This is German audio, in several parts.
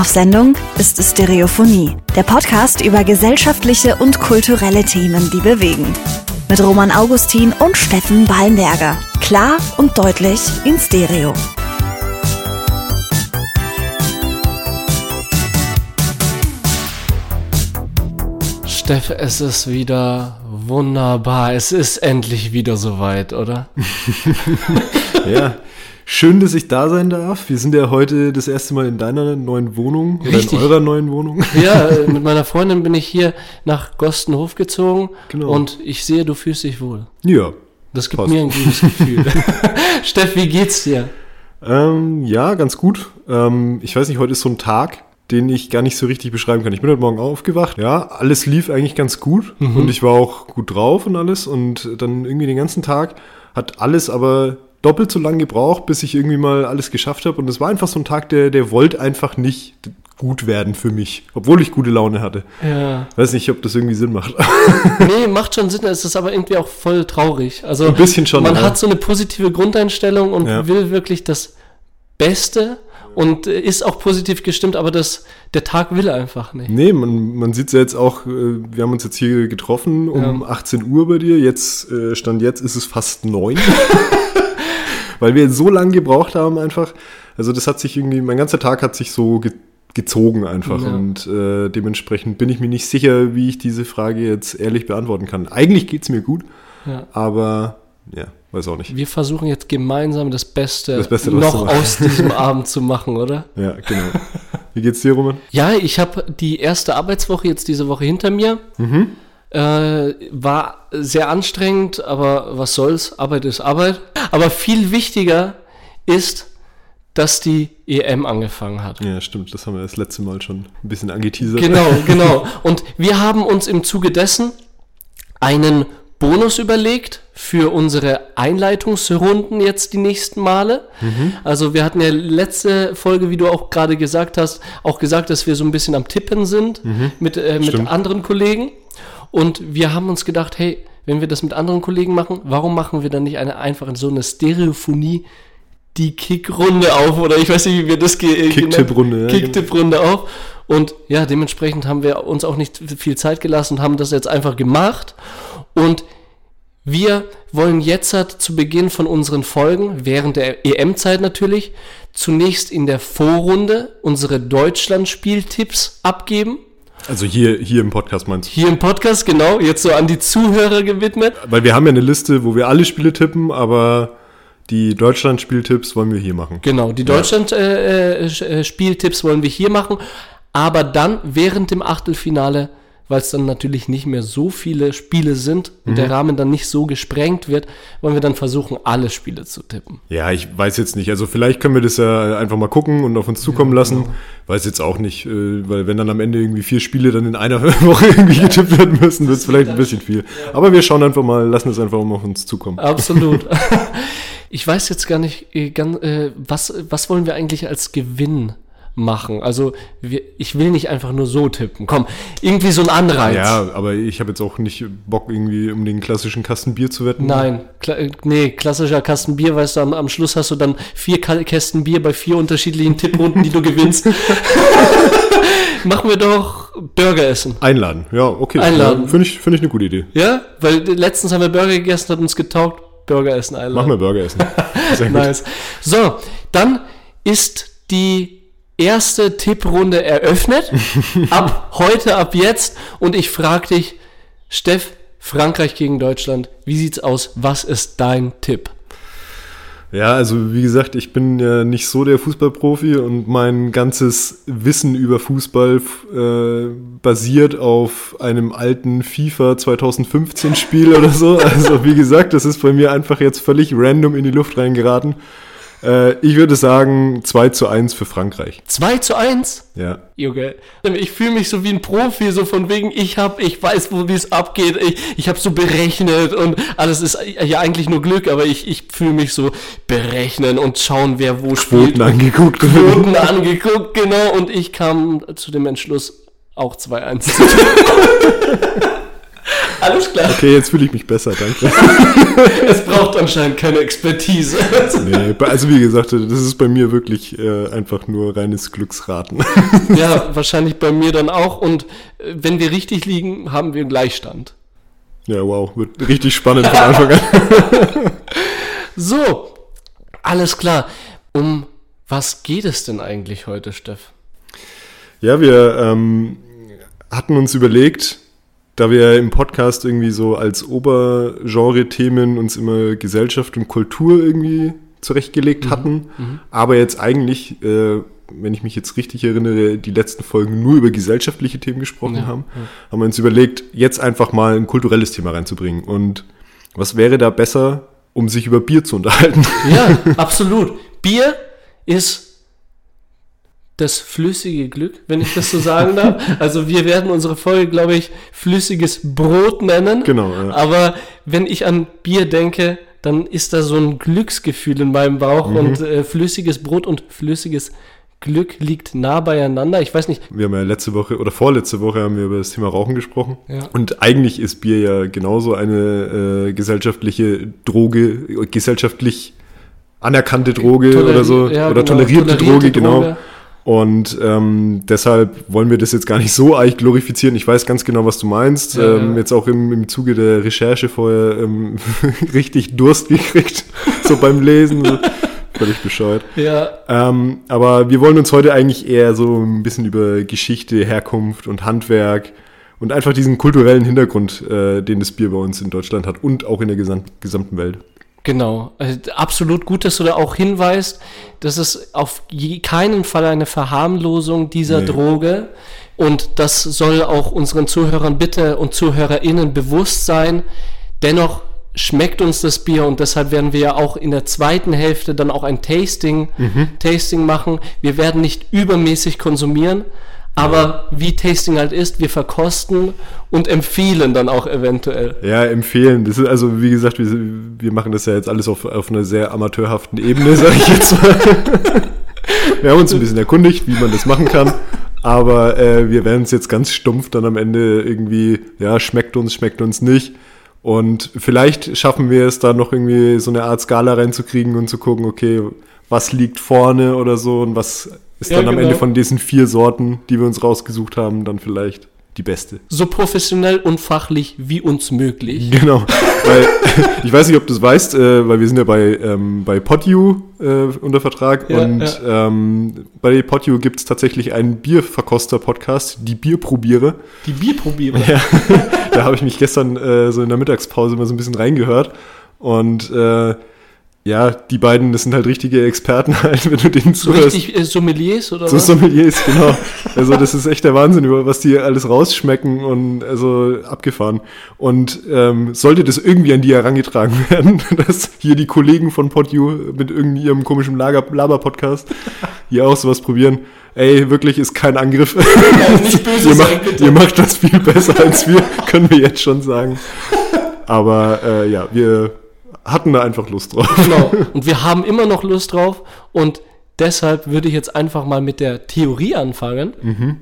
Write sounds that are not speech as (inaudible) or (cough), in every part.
auf Sendung ist Stereophonie, der Podcast über gesellschaftliche und kulturelle Themen, die bewegen. Mit Roman Augustin und Steffen Ballenberger. Klar und deutlich in Stereo. Steff, es ist wieder wunderbar. Es ist endlich wieder soweit, oder? (laughs) ja. Schön, dass ich da sein darf. Wir sind ja heute das erste Mal in deiner neuen Wohnung Richtig. oder in eurer neuen Wohnung. (laughs) Ja, (laughs) mit meiner Freundin bin ich hier nach Gostenhof gezogen genau. und ich sehe, du fühlst dich wohl. Ja. Das gibt passt. mir ein gutes (laughs) Gefühl. Steff, wie geht's dir? Ähm, ja, ganz gut. Ähm, ich weiß nicht, heute ist so ein Tag, den ich gar nicht so richtig beschreiben kann. Ich bin heute Morgen aufgewacht. Ja, alles lief eigentlich ganz gut mhm. und ich war auch gut drauf und alles. Und dann irgendwie den ganzen Tag hat alles aber doppelt so lange gebraucht, bis ich irgendwie mal alles geschafft habe. Und es war einfach so ein Tag, der, der wollte einfach nicht gut werden für mich, obwohl ich gute Laune hatte. Ja. Weiß nicht, ob das irgendwie Sinn macht. (laughs) nee, (laughs) macht schon Sinn, es ist aber irgendwie auch voll traurig. Also ein bisschen schon. Man ja. hat so eine positive Grundeinstellung und ja. will wirklich das Beste und ist auch positiv gestimmt, aber das, der Tag will einfach nicht. Nee, man, man sieht es ja jetzt auch, äh, wir haben uns jetzt hier getroffen um ja. 18 Uhr bei dir, jetzt, äh, Stand jetzt ist es fast 9. (laughs) weil wir so lange gebraucht haben einfach. Also das hat sich irgendwie, mein ganzer Tag hat sich so ge gezogen einfach ja. und äh, dementsprechend bin ich mir nicht sicher, wie ich diese Frage jetzt ehrlich beantworten kann. Eigentlich geht es mir gut, ja. aber ja, weiß auch nicht. Wir versuchen jetzt gemeinsam das Beste, das Beste noch aus diesem (laughs) Abend zu machen, oder? Ja, genau. Wie geht's dir, Roman? Ja, ich habe die erste Arbeitswoche jetzt diese Woche hinter mir. Mhm. Äh, war sehr anstrengend, aber was soll's, Arbeit ist Arbeit. Aber viel wichtiger ist, dass die EM angefangen hat. Ja, stimmt, das haben wir das letzte Mal schon ein bisschen angeteasert. Genau, (laughs) genau. Und wir haben uns im Zuge dessen einen Bonus überlegt für unsere Einleitungsrunden jetzt die nächsten Male. Mhm. Also wir hatten ja letzte Folge, wie du auch gerade gesagt hast, auch gesagt, dass wir so ein bisschen am Tippen sind mhm. mit, äh, mit anderen Kollegen. Und wir haben uns gedacht, hey, wenn wir das mit anderen Kollegen machen, warum machen wir dann nicht eine einfach so eine Stereophonie die Kickrunde auf oder ich weiß nicht, wie wir das Kicktipp-Runde. Ja, Kicktipp-Runde genau. auf. Und ja, dementsprechend haben wir uns auch nicht viel Zeit gelassen und haben das jetzt einfach gemacht. Und wir wollen jetzt halt zu Beginn von unseren Folgen, während der EM-Zeit natürlich, zunächst in der Vorrunde unsere Deutschland-Spieltipps abgeben. Also hier, hier im Podcast meinst du? Hier im Podcast, genau. Jetzt so an die Zuhörer gewidmet. Weil wir haben ja eine Liste, wo wir alle Spiele tippen, aber die Deutschland-Spieltipps wollen wir hier machen. Genau, die Deutschland-Spieltipps äh, äh, wollen wir hier machen. Aber dann während dem Achtelfinale weil es dann natürlich nicht mehr so viele Spiele sind und mhm. der Rahmen dann nicht so gesprengt wird, wollen wir dann versuchen, alle Spiele zu tippen. Ja, ich weiß jetzt nicht. Also vielleicht können wir das ja einfach mal gucken und auf uns zukommen ja, lassen. Genau. Weiß jetzt auch nicht, äh, weil wenn dann am Ende irgendwie vier Spiele dann in einer (laughs) Woche irgendwie getippt werden müssen, wird es vielleicht ein bisschen viel. Aber wir schauen einfach mal, lassen es einfach mal auf uns zukommen. Absolut. (laughs) ich weiß jetzt gar nicht, äh, äh, was, was wollen wir eigentlich als Gewinn machen. Also wir, ich will nicht einfach nur so tippen. Komm, irgendwie so ein Anreiz. Ja, aber ich habe jetzt auch nicht Bock irgendwie um den klassischen Kasten Bier zu wetten. Nein, kla nee, klassischer Kasten Bier, weißt du, am, am Schluss hast du dann vier Kästen Bier bei vier unterschiedlichen Tipprunden, die du gewinnst. (laughs) Machen wir doch Burger essen. Einladen, ja, okay. Einladen. Ja, Finde ich, find ich eine gute Idee. Ja, weil letztens haben wir Burger gegessen, hat uns getaugt. Burger essen einladen. Machen wir Burger essen. (laughs) Nice. So, dann ist die erste Tipprunde eröffnet. (laughs) ab heute, ab jetzt. Und ich frage dich, Steff, Frankreich gegen Deutschland, wie sieht's aus? Was ist dein Tipp? Ja, also wie gesagt, ich bin ja nicht so der Fußballprofi und mein ganzes Wissen über Fußball äh, basiert auf einem alten FIFA 2015 Spiel oder so. (laughs) Also wie gesagt, das ist bei mir einfach jetzt völlig random in die Luft reingeraten. Äh, ich würde sagen 2 zu 1 für Frankreich. 2 zu 1? Ja. Junge, ich fühle mich so wie ein Profi, so von wegen, ich hab, ich weiß, wo wie es abgeht, ich, ich habe so berechnet und alles ist ja eigentlich nur Glück, aber ich, ich fühle mich so berechnen und schauen, wer wo spielt. Quoten angeguckt. Quoten angeguckt, genau, und ich kam zu dem Entschluss, auch 2-1 zu (laughs) (laughs) Alles klar. Okay, jetzt fühle ich mich besser, danke. (laughs) Es braucht anscheinend keine Expertise. Nee, also wie gesagt, das ist bei mir wirklich äh, einfach nur reines Glücksraten. (laughs) Ja, wahrscheinlich bei mir dann auch. Und äh, wenn wir richtig liegen, haben wir einen Gleichstand. Ja, wow, wird richtig spannend von Anfang an. (laughs) So, alles klar. Um was geht es denn eigentlich heute, Steff? Ja, wir ähm, hatten uns überlegt, da wir im Podcast irgendwie so als Obergenre-Themen uns immer Gesellschaft und Kultur irgendwie zurechtgelegt Mhm. hatten, aber jetzt eigentlich, äh, wenn ich mich jetzt richtig erinnere, die letzten Folgen nur über gesellschaftliche Themen gesprochen Ja, haben, haben wir uns überlegt, jetzt einfach mal ein kulturelles Thema reinzubringen. Und was wäre da besser, um sich über Bier zu unterhalten? Ja, (laughs) absolut. Bier ist das flüssige Glück, wenn ich das so sagen darf. (laughs) Also wir werden unsere Folge, glaube ich, flüssiges Brot nennen. Genau, ja. Aber wenn ich an Bier denke, dann ist da so ein Glücksgefühl in meinem Bauch Mhm. und äh, flüssiges Brot und flüssiges Glück liegt nah beieinander. Ich weiß nicht, Wir haben ja letzte Woche oder vorletzte Woche haben wir über das Thema Rauchen gesprochen. Ja. Und eigentlich ist Bier ja genauso eine äh, gesellschaftliche Droge, äh, gesellschaftlich anerkannte Droge Toleri- oder so. ja, oder genau, tolerierte, tolerierte Droge, genau. Und ähm, deshalb wollen wir das jetzt gar nicht so eigentlich glorifizieren. Ich weiß ganz genau, was du meinst. Ja, ähm, ja. Jetzt auch im, im Zuge der Recherche vorher ähm, (laughs) richtig Durst gekriegt, (laughs) so beim Lesen. So. Völlig bescheuert. ja, Ähm, aber wir wollen uns heute eigentlich eher so ein bisschen über Geschichte, Herkunft und Handwerk und einfach diesen kulturellen Hintergrund, äh, den das Bier bei uns in Deutschland hat und auch in der gesamt, gesamten Welt. Genau, also absolut gut, dass du da auch hinweist, dass es auf keinen Fall eine Verharmlosung dieser Nee. Droge und das soll auch unseren Zuhörern bitte und ZuhörerInnen bewusst sein. Dennoch schmeckt uns das Bier und deshalb werden wir ja auch in der zweiten Hälfte dann auch ein Tasting, Tasting machen. Wir werden nicht übermäßig konsumieren, aber wie Tasting halt ist, wir verkosten und empfehlen dann auch eventuell. Ja, empfehlen. Das ist also, wie gesagt, wir, wir machen das ja jetzt alles auf, auf einer sehr amateurhaften Ebene, sage ich jetzt mal. (laughs) wir haben uns ein bisschen erkundigt, wie man das machen kann. Aber äh, wir werden es jetzt ganz stumpf dann am Ende irgendwie, ja, schmeckt uns, schmeckt uns nicht. Und vielleicht schaffen wir es da noch irgendwie so eine Art Skala reinzukriegen und zu gucken, okay, was liegt vorne oder so und was ist Ja, dann am genau. Ende von diesen vier Sorten, die wir uns rausgesucht haben, dann vielleicht die beste. So professionell und fachlich wie uns möglich. Genau, weil (laughs) ich weiß nicht, ob du es weißt, äh, weil wir sind ja bei, ähm, bei PodU äh, unter Vertrag Ja, und Ähm, bei PodU gibt es tatsächlich einen Bierverkoster-Podcast, die Bierprobiere. Die Bierprobiere. (laughs) Ja, da habe ich mich gestern äh, so in der Mittagspause mal so ein bisschen reingehört und äh, ja, die beiden, das sind halt richtige Experten (laughs) halt, wenn du denen So zuhörst. richtig äh, Sommeliers oder So was? Sommeliers, (laughs) genau. Also das ist echt der Wahnsinn, über was die alles rausschmecken und also abgefahren. Und ähm, sollte das irgendwie an die herangetragen (laughs) werden, dass hier die Kollegen von PodU mit irgendwie ihrem komischen Laber-Podcast hier auch sowas probieren, ey, wirklich ist kein Angriff. nicht böse ihr, sein, macht, bitte. ihr macht das viel besser als wir, können wir jetzt schon sagen. Aber äh, ja, wir hatten da einfach Lust drauf. Genau. (laughs) Und wir haben immer noch Lust drauf. Und deshalb würde ich jetzt einfach mal mit der Theorie anfangen. Mhm.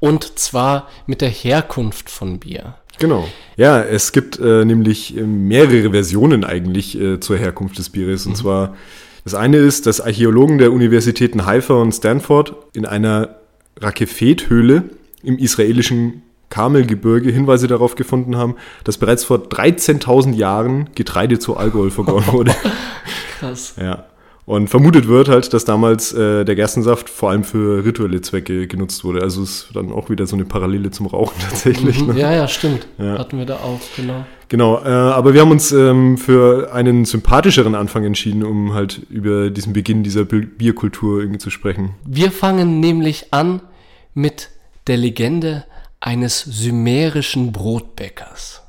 Und zwar mit der Herkunft von Bier. Genau. Ja, es gibt äh, nämlich äh, mehrere Versionen eigentlich äh, zur Herkunft des Bieres. Und zwar, das eine ist, dass Archäologen der Universitäten Haifa und Stanford in einer Rakefet-Höhle im israelischen Karmelgebirge Hinweise darauf gefunden haben, dass bereits vor 13.000 Jahren Getreide zu Alkohol vergoren (laughs) wurde. Krass. ja. Und vermutet wird halt, dass damals äh, der Gerstensaft vor allem für rituelle Zwecke genutzt wurde. Also ist dann auch wieder so eine Parallele zum Rauchen (laughs) tatsächlich. Mhm. Ne? Ja, ja, stimmt. Ja. Hatten wir da auch, genau. Genau, äh, aber wir haben uns ähm, für einen sympathischeren Anfang entschieden, um halt über diesen Beginn dieser Bi- Bierkultur irgendwie zu sprechen. Wir fangen nämlich an mit der Legende eines sumerischen Brotbäckers.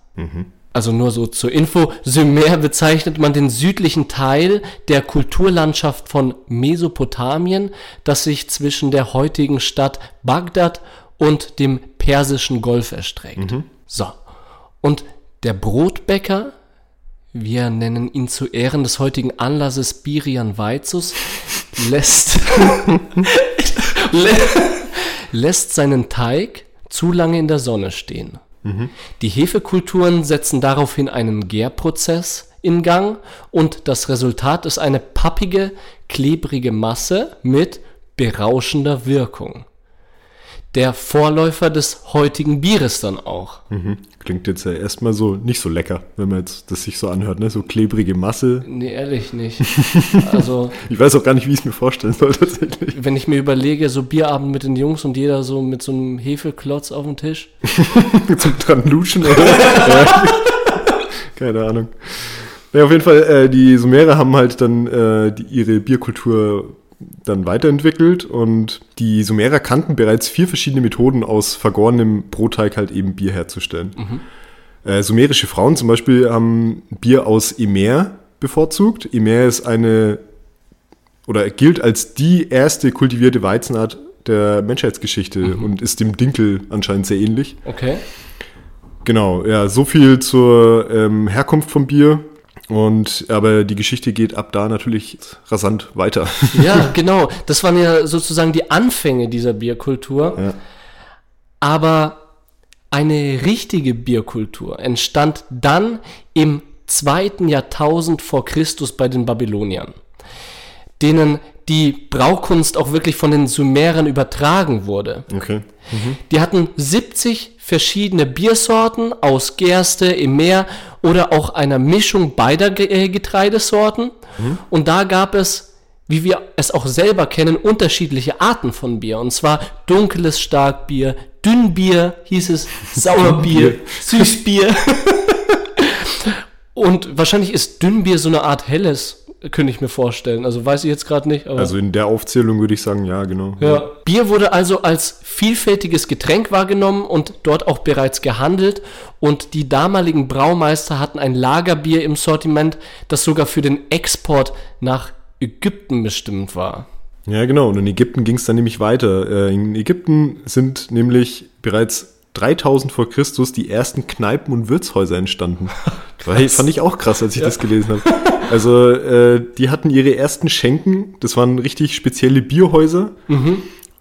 Also nur so zur Info, Sumer bezeichnet man den südlichen Teil der Kulturlandschaft von Mesopotamien, das sich zwischen der heutigen Stadt Bagdad und dem Persischen Golf erstreckt. So. Und der Brotbäcker, wir nennen ihn zu Ehren des heutigen Anlasses Birian Weizus, (laughs) lässt, lä (laughs) lässt seinen Teig zu lange in der Sonne stehen. Die Hefekulturen setzen daraufhin einen Gärprozess in Gang und das Resultat ist eine pappige, klebrige Masse mit berauschender Wirkung. Der Vorläufer des heutigen Bieres dann auch. Mhm. Klingt jetzt ja erstmal so nicht so lecker, wenn man jetzt das sich so anhört, ne? So klebrige Masse. Nee, ehrlich nicht. (laughs) Also, Ich weiß auch gar nicht, wie ich es mir vorstellen soll tatsächlich. wenn ich mir überlege, so Bierabend mit den Jungs und jeder so mit so einem Hefeklotz auf dem Tisch. (laughs) Zum dran luschen oder? (laughs) ja. Keine Ahnung. Ja, auf jeden Fall, äh, die Sumerer haben halt dann äh, die, ihre Bierkultur dann weiterentwickelt und die Sumerer kannten bereits vier verschiedene Methoden aus vergorenem Brotteig halt eben Bier herzustellen. Äh, sumerische Frauen zum Beispiel haben Bier aus Emer bevorzugt. Emer ist eine oder gilt als die erste kultivierte Weizenart der Menschheitsgeschichte und ist dem Dinkel anscheinend sehr ähnlich. Okay. Genau, ja, so viel zur ähm, Herkunft vom Bier. Und aber die Geschichte geht ab da natürlich rasant weiter. (laughs) Ja, (laughs) genau. Das waren ja sozusagen die Anfänge dieser Bierkultur. Ja. Aber eine richtige Bierkultur entstand dann im zweiten Jahrtausend vor Christus bei den Babyloniern, denen die Braukunst auch wirklich von den Sumerern übertragen wurde. Okay. Die hatten 70 verschiedene Biersorten aus Gerste, Emer oder auch einer Mischung beider äh, Getreidesorten. Und da gab es, wie wir es auch selber kennen, unterschiedliche Arten von Bier. Und zwar dunkles Starkbier, Dünnbier hieß es, (laughs) Sauerbier, Süßbier. (laughs) Und wahrscheinlich ist Dünnbier so eine Art helles, könnte ich mir vorstellen. Also weiß ich jetzt gerade nicht. Aber Also in der Aufzählung würde ich sagen, ja, genau. ja. Bier wurde also als vielfältiges Getränk wahrgenommen und dort auch bereits gehandelt. Und die damaligen Braumeister hatten ein Lagerbier im Sortiment, das sogar für den Export nach Ägypten bestimmt war. Ja, genau. Und in Ägypten ging es dann nämlich weiter. Äh, In Ägypten sind nämlich bereits 3000 vor Christus die ersten Kneipen und Wirtshäuser entstanden. (laughs) Weil, fand ich auch krass, als ich das gelesen habe. Also, äh, die hatten ihre ersten Schenken. Das waren richtig spezielle Bierhäuser.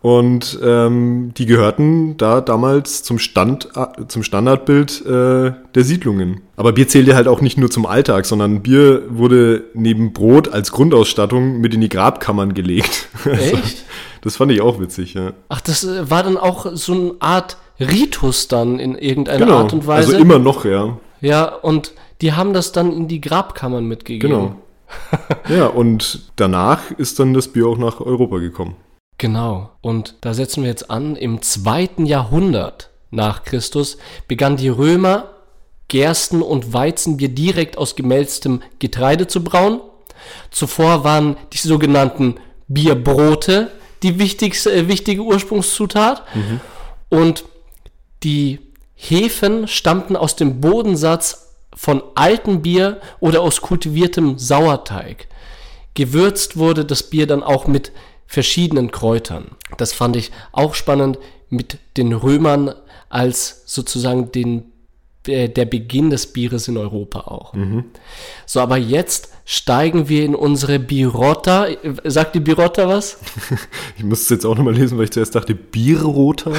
Und ähm, die gehörten da damals zum, Stand, äh, zum Standardbild äh, der Siedlungen. Aber Bier zählte halt auch nicht nur zum Alltag, sondern Bier wurde neben Brot als Grundausstattung mit in die Grabkammern gelegt. (laughs) Also, Echt? das fand ich auch witzig, ja. Ach, das äh, war dann auch so eine Art Ritus dann in irgendeiner Art und Weise. Also immer noch, ja. Ja, und die haben das dann in die Grabkammern mitgegeben. Genau. (laughs) ja, und danach ist dann das Bier auch nach Europa gekommen. Genau. Und da setzen wir jetzt an, im zweiten Jahrhundert nach Christus begannen die Römer Gersten- und Weizenbier direkt aus gemälztem Getreide zu brauen. Zuvor waren die sogenannten Bierbrote die wichtigste, äh, wichtige Ursprungszutat. Und die Hefen stammten aus dem Bodensatz von altem Bier oder aus kultiviertem Sauerteig. Gewürzt wurde das Bier dann auch mit verschiedenen Kräutern. Das fand ich auch spannend mit den Römern als sozusagen den, äh, der Beginn des Bieres in Europa auch. So, aber jetzt steigen wir in unsere Birotta. Äh, Sagt die Birotta was? (laughs) Ich musste es jetzt auch nochmal lesen, weil ich zuerst dachte, Bierroter?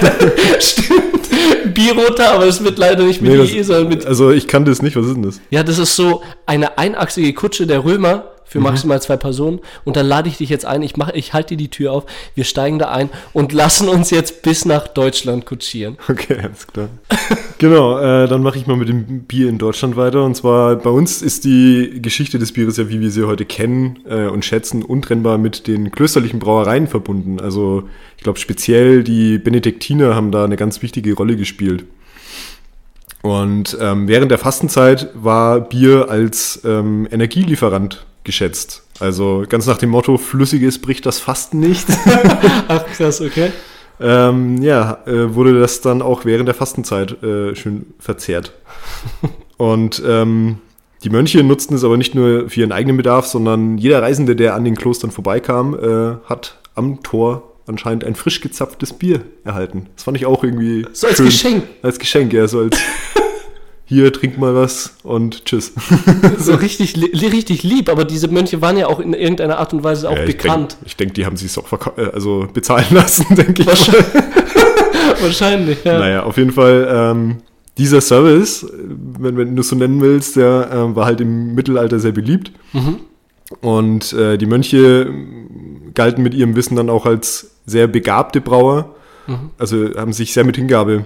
(laughs) Stimmt. Birotta, aber es wird leider nicht mit Nee, IE, sondern mit also ich kannte es nicht, was ist denn das? Ja, das ist so eine einachsige Kutsche der Römer für maximal zwei Personen. Und dann lade ich dich jetzt ein. Ich mache, ich halte dir die Tür auf. Wir steigen da ein und lassen uns jetzt bis nach Deutschland kutschieren. Okay, alles klar. (laughs) genau, äh, dann mache ich mal mit dem Bier in Deutschland weiter. Und zwar bei uns ist die Geschichte des Bieres ja, wie wir sie heute kennen äh, und schätzen, untrennbar mit den klösterlichen Brauereien verbunden. Also ich glaube speziell die Benediktiner haben da eine ganz wichtige Rolle gespielt. Und ähm, während der Fastenzeit war Bier als ähm, Energielieferant geschätzt. Also ganz nach dem Motto, Flüssiges bricht das Fasten nicht. (laughs) Ach, krass, okay. ähm, ja, äh, wurde das dann auch während der Fastenzeit äh, schön verzehrt. Und ähm, die Mönche nutzten es aber nicht nur für ihren eigenen Bedarf, sondern jeder Reisende, der an den Klostern vorbeikam, äh, hat am Tor anscheinend ein frisch gezapftes Bier erhalten. Das fand ich auch irgendwie So als Geschenk. Als Geschenk, ja, so als (laughs) hier, trink mal was und tschüss. (laughs) So richtig, li richtig lieb. Aber diese Mönche waren ja auch in irgendeiner Art und Weise auch Ja, ich bekannt. Denk, ich denke, die haben sich auch verkau- äh, also bezahlen (laughs) lassen, denke ich. mal. (laughs) Wahrscheinlich, ja. Naja, auf jeden Fall, ähm, dieser Service, wenn, wenn du es so nennen willst, der äh, war halt im Mittelalter sehr beliebt. Und äh, die Mönche galten mit ihrem Wissen dann auch als sehr begabte Brauer. Also haben sich sehr mit Hingabe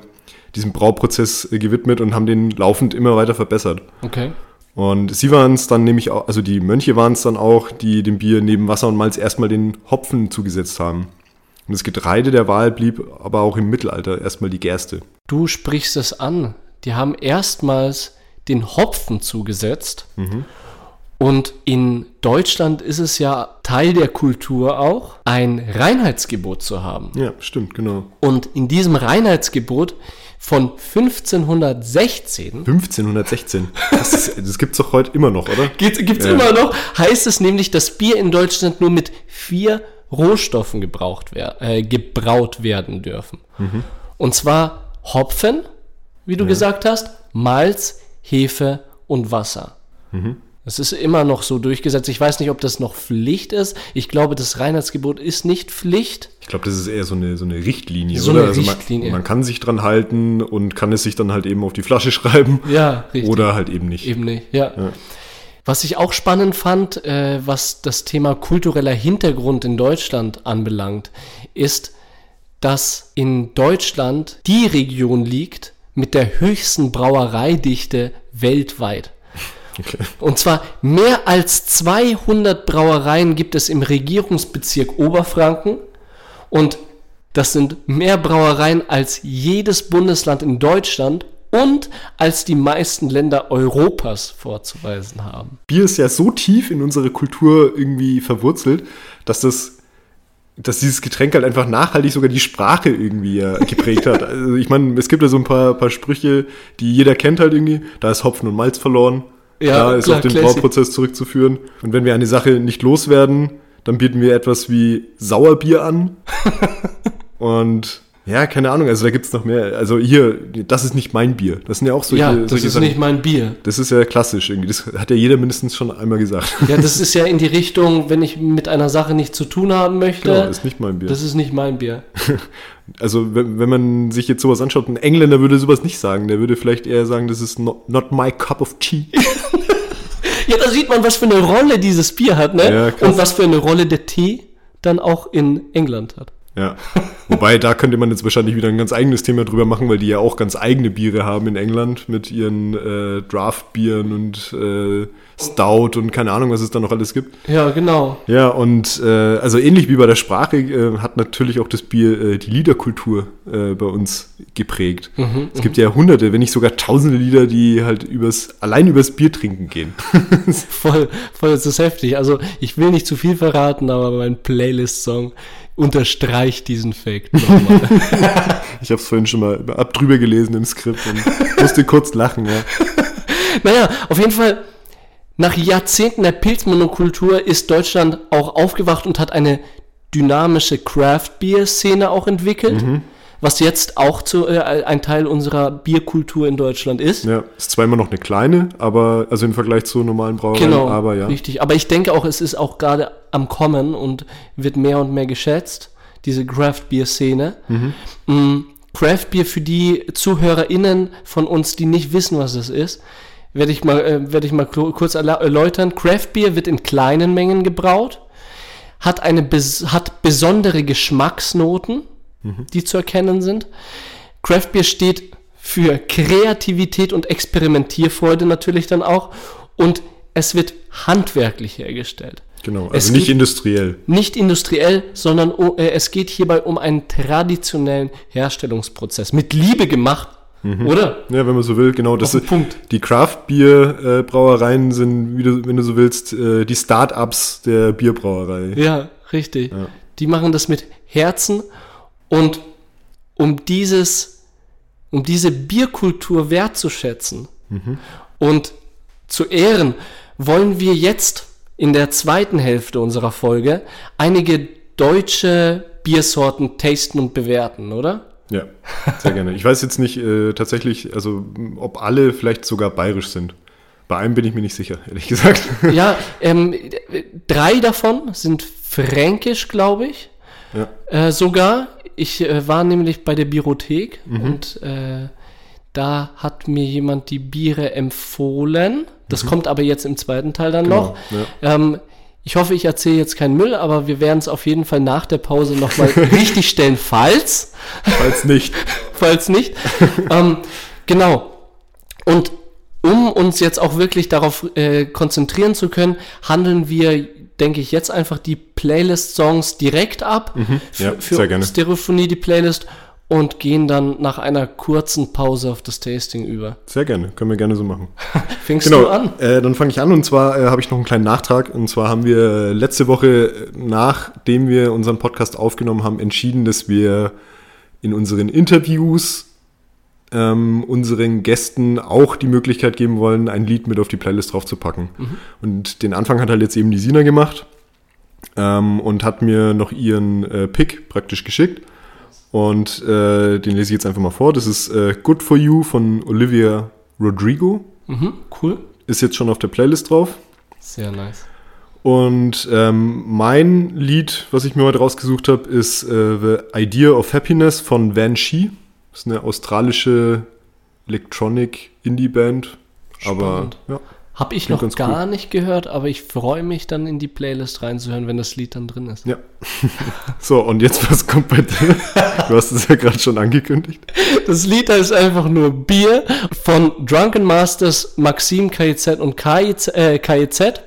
diesem Brauprozess äh, gewidmet und haben den laufend immer weiter verbessert. Okay. Und sie waren es dann nämlich auch, also die Mönche waren es dann auch, die dem Bier neben Wasser und Malz erstmal den Hopfen zugesetzt haben. Und das Getreide der Wahl blieb aber auch im Mittelalter erstmal die Gerste. Du sprichst es an. Die haben erstmals den Hopfen zugesetzt. Und in Deutschland ist es ja Teil der Kultur auch, ein Reinheitsgebot zu haben. Ja, stimmt, genau. Und in diesem Reinheitsgebot von 1516 1516. Das, ist- das gibt's doch heute immer noch, oder? Gibt es Ja. immer noch, heißt es nämlich, dass Bier in Deutschland nur mit vier Rohstoffen gebraucht wer äh, gebraut werden dürfen. Und zwar Hopfen, wie du gesagt hast, Malz, Hefe und Wasser. Das ist immer noch so durchgesetzt. Ich weiß nicht, ob das noch Pflicht ist. Ich glaube, das Reinheitsgebot ist nicht Pflicht. Ich glaube, das ist eher so eine, so eine Richtlinie, So oder? eine also man, Richtlinie. man kann sich dran halten und kann es sich dann halt eben auf die Flasche (laughs) schreiben. Ja, richtig. Oder halt eben nicht. Eben nicht, ja. Was ich auch spannend fand, äh, was das Thema kultureller Hintergrund in Deutschland anbelangt, ist, dass in Deutschland die Region liegt mit der höchsten Brauereidichte weltweit. Und zwar mehr als 200 Brauereien gibt es im Regierungsbezirk Oberfranken und das sind mehr Brauereien als jedes Bundesland in Deutschland und als die meisten Länder Europas vorzuweisen haben. Bier ist ja so tief in unsere Kultur irgendwie verwurzelt, dass das dass dieses Getränk halt einfach nachhaltig sogar die Sprache irgendwie ja geprägt hat. Also ich meine, es gibt ja so ein paar, paar Sprüche, die jeder kennt halt irgendwie. Da ist Hopfen und Malz verloren. Ja, da ist klar, auf den Classic. Brauprozess zurückzuführen. Und wenn wir eine Sache nicht loswerden, dann bieten wir etwas wie Sauerbier an. (laughs) und ja, keine Ahnung, also da gibt's noch mehr. Also hier, das ist nicht mein Bier. Das sind ja auch solche, ja, das solche ist Sachen. nicht mein Bier. Das ist ja klassisch irgendwie. Das hat ja jeder mindestens schon einmal gesagt. Ja, das (laughs) ist ja in die Richtung, wenn ich mit einer Sache nichts zu tun haben möchte. Genau, ist nicht mein Bier. das ist nicht mein Bier. (laughs) Also wenn, wenn man sich jetzt sowas anschaut, ein Engländer würde sowas nicht sagen. Der würde vielleicht eher sagen, das ist not, not my cup of tea. (laughs) Ja, da sieht man, was für eine Rolle dieses Bier hat, ne? Ja. Und was für eine Rolle der Tee dann auch in England hat. Ja. Wobei, da könnte man jetzt wahrscheinlich wieder ein ganz eigenes Thema drüber machen, weil die ja auch ganz eigene Biere haben in England mit ihren äh, Draft-Bieren und äh, Stout und keine Ahnung, was es da noch alles gibt. Ja, genau. Ja, und äh, also ähnlich wie bei der Sprache äh, hat natürlich auch das Bier äh, die Liederkultur äh, bei uns geprägt. es gibt ja hunderte, wenn nicht sogar tausende Lieder, die halt übers, allein übers Bier trinken gehen. (laughs) Voll, voll, das ist heftig. Also, ich will nicht zu viel verraten, aber mein Playlist-Song unterstreicht diesen Fakt nochmal. (laughs) Ich habe es vorhin schon mal ab drüber gelesen im Skript und musste kurz lachen, ja. (laughs) naja, auf jeden Fall, nach Jahrzehnten der Pilzmonokultur ist Deutschland auch aufgewacht und hat eine dynamische Craft-Beer-Szene auch entwickelt, was jetzt auch zu, äh, ein Teil unserer Bierkultur in Deutschland ist. Ja, ist zwar immer noch eine kleine, aber also im Vergleich zu normalen Brauereien, Genau, aber ja. richtig. Aber ich denke auch, es ist auch gerade am Kommen und wird mehr und mehr geschätzt, diese Craft-Beer-Szene. Mm, Craft-Beer für die ZuhörerInnen von uns, die nicht wissen, was es ist, werde ich mal, äh, werde ich mal kurz erläutern. Craft-Beer wird in kleinen Mengen gebraut, hat, eine hat besondere Geschmacksnoten, die zu erkennen sind. Craft Beer steht für Kreativität und Experimentierfreude natürlich dann auch und es wird handwerklich hergestellt. Genau, Es also nicht gibt- industriell. Nicht industriell, sondern oh, äh, es geht hierbei um einen traditionellen Herstellungsprozess. Mit Liebe gemacht, oder? Ja, wenn man so will, genau. Das ist, Punkt. Die Craft-Bier-Brauereien sind, du, wenn du so willst, äh, die Start-ups der Bierbrauerei. Ja, richtig. Die machen das mit Herzen und um dieses, um diese Bierkultur wertzuschätzen und zu ehren, wollen wir jetzt in der zweiten Hälfte unserer Folge einige deutsche Biersorten tasten und bewerten, oder? Ja, sehr gerne. Ich weiß jetzt nicht äh, tatsächlich, also ob alle vielleicht sogar bayerisch sind. Bei einem bin ich mir nicht sicher, ehrlich gesagt. Ja, ähm, drei davon sind fränkisch, glaube ich. Ja. Äh, sogar, ich äh, war nämlich bei der Biothek und äh, da hat mir jemand die Biere empfohlen. Das kommt aber jetzt im zweiten Teil dann Genau, noch. Ähm, ich hoffe, ich erzähle jetzt keinen Müll, aber wir werden es auf jeden Fall nach der Pause nochmal (laughs) richtig stellen, falls, Falls nicht. (laughs) falls nicht. ähm, genau. Und um uns jetzt auch wirklich darauf äh, konzentrieren zu können, handeln wir, denke ich, jetzt einfach die Playlist-Songs direkt ab für, ja, für sehr gerne. Stereophonie, die Playlist, und gehen dann nach einer kurzen Pause auf das Tasting über. Sehr gerne. Können wir gerne so machen. (laughs) Fängst Genau, du an? Äh, dann fange ich an und zwar äh, habe ich noch einen kleinen Nachtrag. Und zwar haben wir letzte Woche, äh, nachdem wir unseren Podcast aufgenommen haben, entschieden, dass wir in unseren Interviews ähm, unseren Gästen auch die Möglichkeit geben wollen, ein Lied mit auf die Playlist draufzupacken. Und den Anfang hat halt jetzt eben die Sina gemacht ähm, und hat mir noch ihren äh, Pick praktisch geschickt. Und äh, den lese ich jetzt einfach mal vor. Das ist äh, Good for You von Olivia Rodrigo. Mhm, cool. Ist jetzt schon auf der Playlist drauf. Sehr nice. Und ähm, mein Lied, was ich mir heute rausgesucht habe, ist äh, The Idea of Happiness von Van Shee. Das ist eine australische Electronic Indie-Band. Aber Spannend. ja, Habe ich noch gar nicht gehört, aber ich freue mich dann in die Playlist reinzuhören, wenn das Lied dann drin ist. ja. (laughs) so, und jetzt, was kommt bei dir? Du hast es ja gerade schon angekündigt. Das Lied heißt einfach nur Bier von Drunken Masters, Maxim, KIZ und KIZ. Äh, KIZ.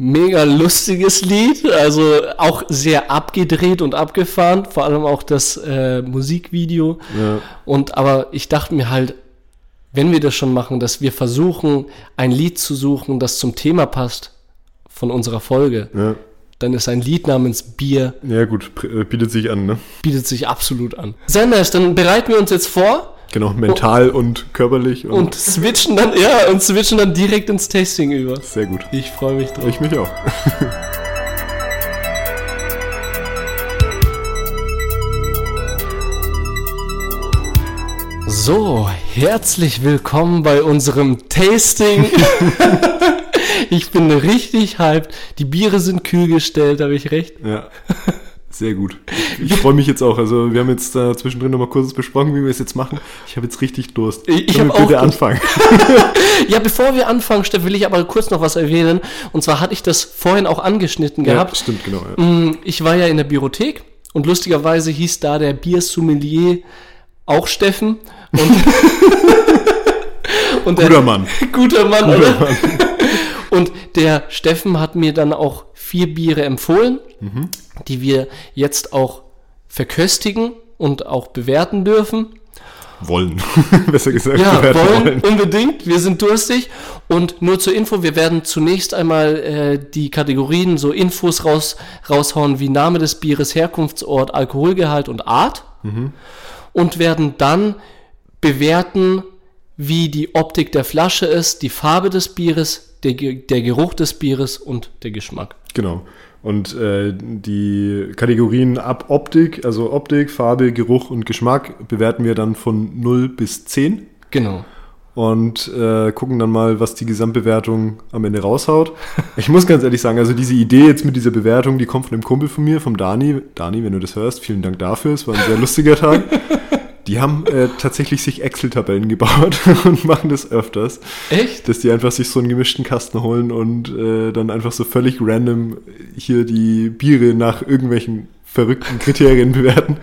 Mega lustiges Lied, also auch sehr abgedreht und abgefahren, vor allem auch das äh, Musikvideo. Ja. Und aber ich dachte mir halt, wenn wir das schon machen, dass wir versuchen, ein Lied zu suchen, das zum Thema passt von unserer Folge, Ja, dann ist ein Lied namens Bier ja gut, äh, bietet sich an, ne? bietet sich absolut an. Nice, dann bereiten wir uns jetzt vor Genau, mental und körperlich. Und, und switchen dann, ja, und switchen dann direkt ins Tasting über. sehr gut. Ich freue mich drauf. Ich mich auch. (laughs) So, herzlich willkommen bei unserem Tasting. (laughs) ich bin richtig hyped. Die Biere sind kühl gestellt, habe ich recht? Ja. (laughs) Sehr gut. Ich freue mich jetzt auch. Also wir haben jetzt da zwischendrin nochmal kurz besprochen, wie wir es jetzt machen. Ich habe jetzt richtig Durst. Ich- ich Können wir hab auch bitte anfangen. (laughs) Ja, bevor wir anfangen, Steff, will ich aber kurz noch was erwähnen. Und zwar hatte ich das vorhin auch angeschnitten Ja, gehabt. stimmt, genau. Ja. Mm, Ich war ja in der Biothek und lustigerweise hieß da der Biersommelier auch Steffen. Und, (laughs) und der, Guter Mann. (laughs) Guter Mann, Guter oder? Mann. Und der Steffen hat mir dann auch vier Biere empfohlen, Mhm. die wir jetzt auch verköstigen und auch bewerten dürfen. Wollen. (laughs) Besser gesagt. Ja, bewerten wollen, unbedingt. Wir sind durstig. Und nur zur Info, wir werden zunächst einmal äh, die Kategorien, so Infos raus, raushauen wie Name des Bieres, Herkunftsort, Alkoholgehalt und Art. Und werden dann bewerten, wie die Optik der Flasche ist, die Farbe des Bieres, der, der Geruch des Bieres und der Geschmack. Genau. Und äh, die Kategorien ab Optik, also Optik, Farbe, Geruch und Geschmack, bewerten wir dann von 0 bis 10 Genau. und äh, gucken dann mal, was die Gesamtbewertung am Ende raushaut. (laughs) Ich muss ganz ehrlich sagen, also diese Idee jetzt mit dieser Bewertung, die kommt von einem Kumpel von mir, vom Dani. Dani, wenn du das hörst, vielen Dank dafür. Es war ein sehr lustiger Tag. (laughs) Die haben äh, tatsächlich sich Excel-Tabellen gebaut (laughs) und machen das öfters. Echt? Dass die einfach sich so einen gemischten Kasten holen und äh, dann einfach so völlig random hier die Biere nach irgendwelchen verrückten Kriterien (laughs) bewerten.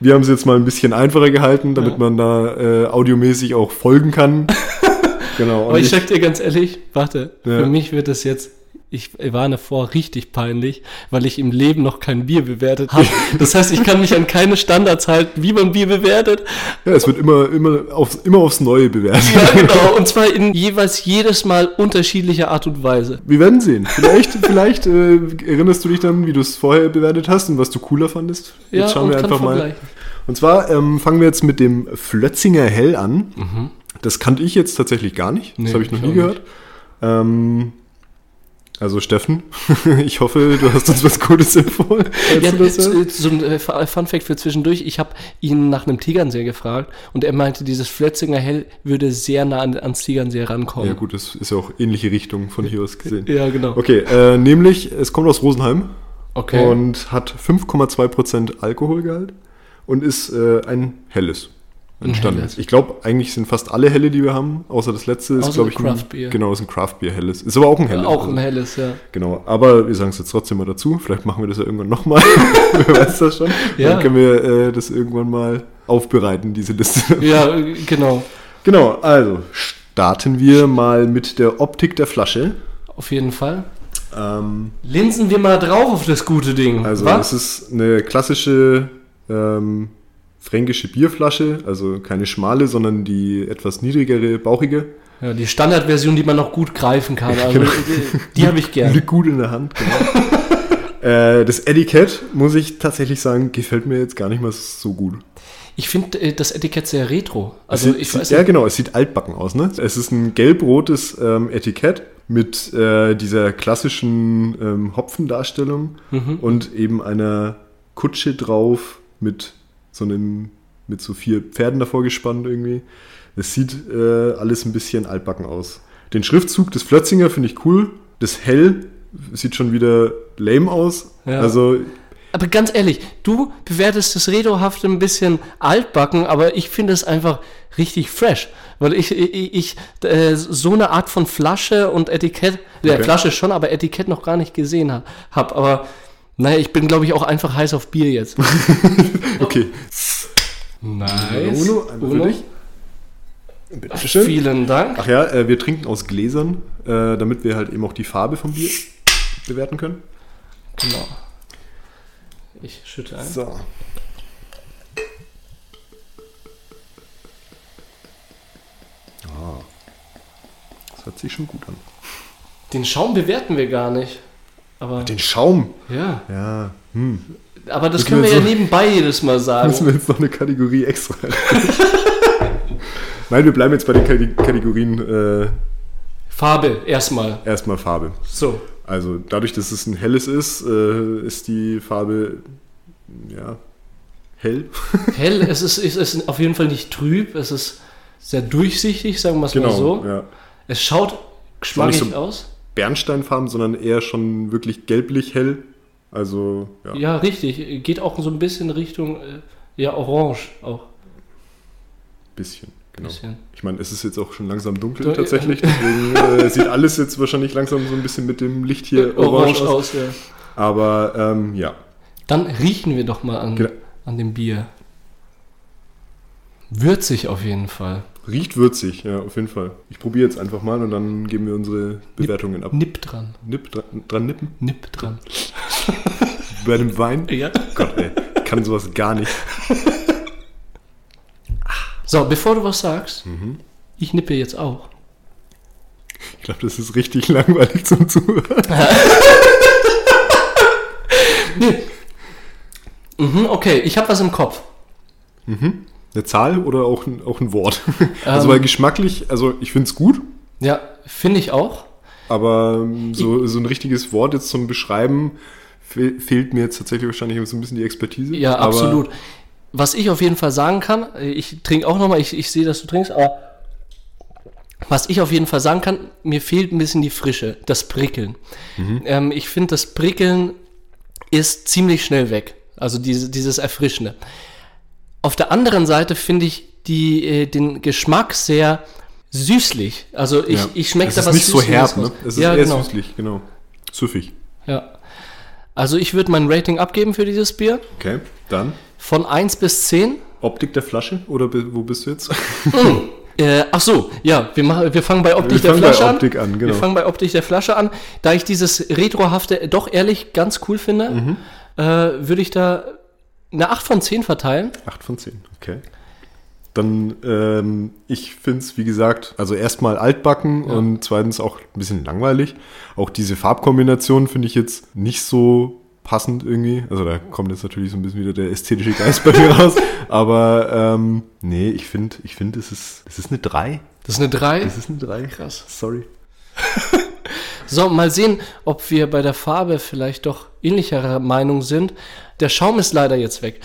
Wir haben es jetzt mal ein bisschen einfacher gehalten, damit Ja. man da äh, audiomäßig auch folgen kann. (laughs) genau. Aber ich sag dir ganz ehrlich, warte, Ja. für mich wird das jetzt, ich warne vor, richtig peinlich, weil ich im Leben noch kein Bier bewertet habe. Das heißt, ich kann mich an keine Standards halten, wie man Bier bewertet. ja, es wird immer, immer, aufs, immer aufs Neue bewertet. Ja, genau. (laughs) Und zwar in jeweils jedes Mal unterschiedlicher Art und Weise. Wir werden sehen. Vielleicht, vielleicht äh, erinnerst du dich dann, wie du es vorher bewertet hast und was du cooler fandest. Jetzt schauen wir einfach mal. Und zwar ähm, fangen wir jetzt mit dem Flötzinger Hell an. Mhm. Das kannte ich jetzt tatsächlich gar nicht. Das Nee, habe ich noch nie gehört. Ähm, also Steffen, (laughs) ich hoffe, du hast uns was Gutes empfohlen. Ja, äh, so ein äh, Fun Fact für zwischendurch. Ich habe ihn nach einem Tegernseher gefragt und er meinte, dieses Flötzinger Hell würde sehr nah an, ans Tegernseer rankommen. ja gut, das ist ja auch ähnliche Richtung von hier aus gesehen. Ja, genau. Okay, äh, nämlich, es kommt aus Rosenheim Okay. Und hat 5,2% Alkoholgehalt und ist äh, ein helles. Standard. helles. Ich glaube, eigentlich sind fast alle helle, die wir haben, außer das letzte ist, glaube ich, Craft Beer. ein, genau, ist ein Craft Beer helles. Ist aber auch ein helles. Auch also. ein helles, ja. Genau, aber wir sagen es jetzt trotzdem mal dazu. Vielleicht machen wir das ja irgendwann nochmal. (laughs) Wer weiß das schon. Ja. Dann können wir äh, das irgendwann mal aufbereiten, diese Liste. Ja, äh, genau. genau, also starten wir mal mit der Optik der Flasche. Auf jeden Fall. Ähm, Linsen wir mal drauf auf das gute Ding. also Was? es ist eine klassische ähm, fränkische Bierflasche, also keine schmale, sondern die etwas niedrigere, bauchige. Ja, die Standardversion, die man noch gut greifen kann. Also, Genau. die, die habe ich gern. Liegt gut in der Hand. Genau. (laughs) äh, das Etikett, muss ich tatsächlich sagen, gefällt mir jetzt gar nicht mal so gut. Ich finde äh, das Etikett sehr retro. Also Es ich sieht, weiß ja, nicht. genau, es sieht altbacken aus. Ne? Es ist ein gelb-rotes ähm, Etikett mit äh, dieser klassischen ähm, Hopfendarstellung Mhm. und eben einer Kutsche drauf mit so einem mit so vier Pferden davor gespannt irgendwie. Es sieht äh, alles ein bisschen altbacken aus. Den Schriftzug des Flötzinger finde ich cool. Das Hell sieht schon wieder lame aus. Ja. Also Aber ganz ehrlich, du bewertest das Retrohafte ein bisschen altbacken, aber ich finde es einfach richtig fresh. Weil ich, ich, ich äh, so eine Art von Flasche und Etikett, der Okay. Flasche schon, aber Etikett noch gar nicht gesehen habe. Hab. Aber naja, ich bin, glaube ich, auch einfach heiß auf Bier jetzt. (laughs) okay. Nice. Uno, einmal für dich. Bitteschön. Vielen Dank. Ach ja, äh, wir trinken aus Gläsern, äh, damit wir halt eben auch die Farbe vom Bier bewerten können. Genau. Ich schütte ein. So. Ah, das hört sich schon gut an. Den Schaum bewerten wir gar nicht. Aber Den Schaum. ja, Ja, hm. aber das Müssen können wir wir ja so- nebenbei jedes Mal (laughs) sagen. Müssen wir jetzt noch eine Kategorie extra Nein, wir bleiben jetzt bei den Kate- Kategorien äh, Farbe erstmal. erstmal Farbe. So. Also dadurch, dass es ein helles ist, äh, ist die Farbe ja hell. (laughs) Hell, es ist, es ist auf jeden Fall nicht trüb, es ist sehr durchsichtig, sagen wir es mal so. Genau, ja. Es schaut geschmackig so- aus. Bernsteinfarben, sondern eher schon wirklich gelblich hell. Also, ja. Ja, richtig. Geht auch so ein bisschen Richtung, äh, ja, orange auch. Bisschen, genau. Bisschen. Ich meine, es ist jetzt auch schon langsam dunkel Du- tatsächlich, deswegen (laughs) äh, sieht alles jetzt wahrscheinlich langsam so ein bisschen mit dem Licht hier orange, aus. ja. Aber ähm, ja, Dann riechen wir doch mal an, Genau. an dem Bier. Würzig auf jeden Fall. Riecht würzig, ja, auf jeden Fall. Ich probiere jetzt einfach mal und dann geben wir unsere Bewertungen ab. Nipp dran. Nipp, dran, dran nippen? Nipp dran. (laughs) Bei dem Wein? Ja. Gott, ey, ich kann sowas gar nicht. So, bevor du was sagst, Mhm. ich nippe jetzt auch. Ich glaube, das ist richtig langweilig zum Zuhören. (laughs) Mhm, okay, ich habe was im Kopf. Eine Zahl oder auch ein, auch ein Wort? (laughs) Also, Ähm. weil geschmacklich, also ich finde es gut, Ja, finde ich auch. aber ähm, so, so ein richtiges Wort jetzt zum Beschreiben fe fehlt mir jetzt tatsächlich wahrscheinlich so ein bisschen die Expertise. Ja, absolut. Was ich auf jeden Fall sagen kann, äh, ich trinke auch nochmal, ich, ich sehe, dass du trinkst, aber was ich auf jeden Fall sagen kann, mir fehlt ein bisschen die Frische, das Prickeln. Ähm, ich finde, das Prickeln ist ziemlich schnell weg. Also diese, dieses Erfrischende. Auf der anderen Seite finde ich die, äh, den Geschmack sehr süßlich. Also ich, ja. ich schmecke Es da ist was nicht so herb, ne? Es ist ja, eher genau. süßlich, genau. Süffig. Ja. Also ich würde mein Rating abgeben für dieses Bier. Okay, dann Von 1 bis 10. Optik der Flasche oder wo bist du jetzt? Äh, ach so, ja, wir, machen, wir fangen bei Optik Wir der fangen bei Flasche an. Optik an, genau. Wir fangen bei Optik der Flasche an. Da ich dieses Retrohafte doch ehrlich ganz cool finde, Mhm. äh, würde ich da eine 8 von 10 verteilen. 8 von 10, okay. Dann, ähm, ich finde es, wie gesagt, also erstmal altbacken und zweitens auch ein bisschen langweilig. Auch diese Farbkombination finde ich jetzt nicht so passend irgendwie. Also da kommt jetzt natürlich so ein bisschen wieder der ästhetische Geist bei mir raus. (laughs) Aber ähm, nee, ich finde, ich finde, es ist, es ist eine 3. Das ist eine 3. Es ist eine 3. Krass. Sorry. (laughs) So, mal sehen, ob wir bei der Farbe vielleicht doch ähnlicher Meinung sind. Der Schaum ist leider jetzt weg.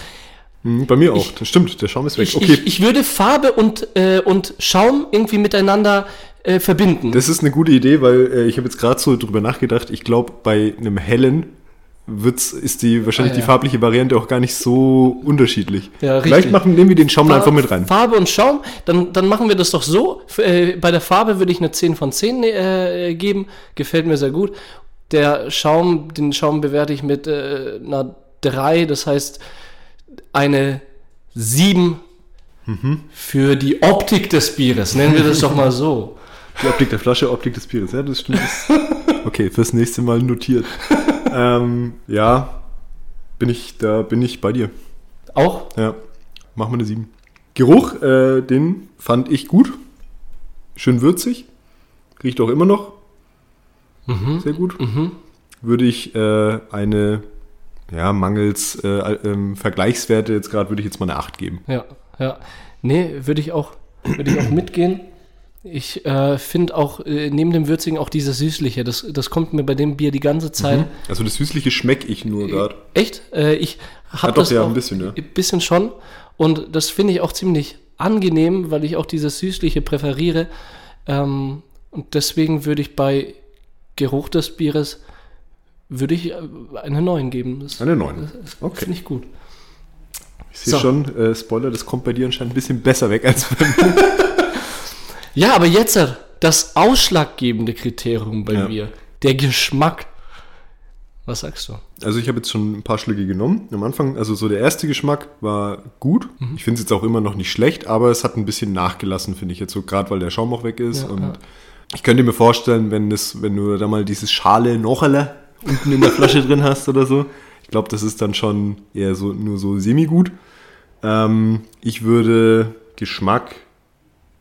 Mhm, bei mir auch. das stimmt, der Schaum ist weg. Ich, okay, ich, ich würde Farbe und, äh, und Schaum irgendwie miteinander äh, verbinden. Das ist eine gute Idee, weil äh, ich habe jetzt gerade so drüber nachgedacht. Ich glaube, bei einem hellen wird's, ist die wahrscheinlich Ah, ja. die farbliche Variante auch gar nicht so unterschiedlich. Ja, Vielleicht machen, nehmen wir den Schaum Farb- einfach mit rein. Farbe und Schaum, dann, dann machen wir das doch so. Äh, bei der Farbe würde ich eine 10 von 10 äh, geben. Gefällt mir sehr gut. Der Schaum, den Schaum bewerte ich mit äh, einer 3, das heißt eine 7 Mhm. für die Optik des Bieres. Nennen wir das doch mal so. (laughs) Die Optik der Flasche, Optik des Bieres. Ja, das stimmt. (laughs) Okay, fürs nächste Mal notiert. ähm, ja, bin ich, da bin ich bei dir. Auch? Ja, machen wir eine 7. Geruch, äh, den fand ich gut. Schön würzig. Riecht auch immer noch. Sehr gut. Würde ich äh, eine, ja, mangels äh, ähm, Vergleichswerte jetzt gerade, würde ich jetzt mal eine 8 geben. Ja, ja. Nee, würde ich auch, würde ich auch mitgehen. Ich äh, finde auch äh, neben dem Würzigen auch dieses Süßliche. Das, das kommt mir bei dem Bier die ganze Zeit. Also das Süßliche schmecke ich nur gerade. Echt? Äh, ich habe doch, das ja, auch ein bisschen, ja. Ein bisschen schon. Und das finde ich auch ziemlich angenehm, weil ich auch dieses Süßliche präferiere. Ähm, und deswegen würde ich bei Geruch des Bieres würde ich äh, eine 9 geben. Das, Eine 9. das Okay. finde ich gut. Ich sehe So. schon, äh, Spoiler, das kommt bei dir anscheinend ein bisschen besser weg als bei mir. (laughs) Ja, aber jetzt äh, das ausschlaggebende Kriterium bei Ja. mir, der Geschmack. Was sagst du? Also ich habe jetzt schon ein paar Schlücke genommen. Am Anfang, also so der erste Geschmack war gut. Mhm. Ich finde es jetzt auch immer noch nicht schlecht, aber es hat ein bisschen nachgelassen, finde ich jetzt so, gerade weil der Schaum auch weg ist. Ja, und ja. Ich könnte mir vorstellen, wenn, das, wenn du da mal dieses Schale Nochele unten in der Flasche drin hast oder so, ich glaube, das ist dann schon eher so nur so semi-gut. Ähm, ich würde Geschmack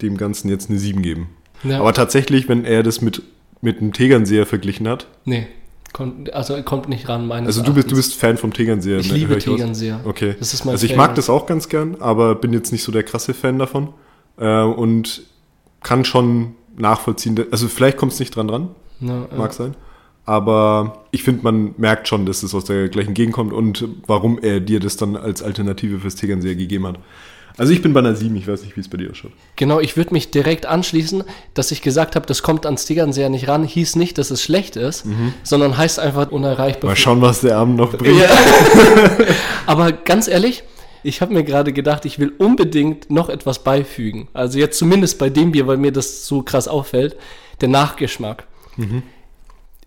dem Ganzen jetzt eine 7 geben. Ja. Aber tatsächlich, wenn er das mit, mit einem Tegernseher verglichen hat, Nee, kommt, also kommt nicht ran, meines also du bist, du bist Fan vom Tegernseher. Ich ne? liebe? Tegernseher. Okay. Das ist mein also ich Favorite. mag das auch ganz gern, aber bin jetzt nicht so der krasse Fan davon. Äh, und kann schon nachvollziehen, also vielleicht kommt es nicht dran ran, Ja, ja. mag sein. Aber ich finde, man merkt schon, dass es aus der gleichen Gegend kommt und warum er dir das dann als Alternative fürs Tegernseher gegeben hat. Also ich bin bei einer 7, ich weiß nicht, wie es bei dir ausschaut. Genau, ich würde mich direkt anschließen, dass ich gesagt habe, das kommt ans Tegernseher nicht ran, hieß nicht, dass es schlecht ist, sondern heißt einfach unerreichbar. Mhm. Mal schauen, was der Abend noch bringt. Ja. (laughs) Aber ganz ehrlich, ich habe mir gerade gedacht, ich will unbedingt noch etwas beifügen. Also jetzt zumindest bei dem Bier, weil mir das so krass auffällt, der Nachgeschmack.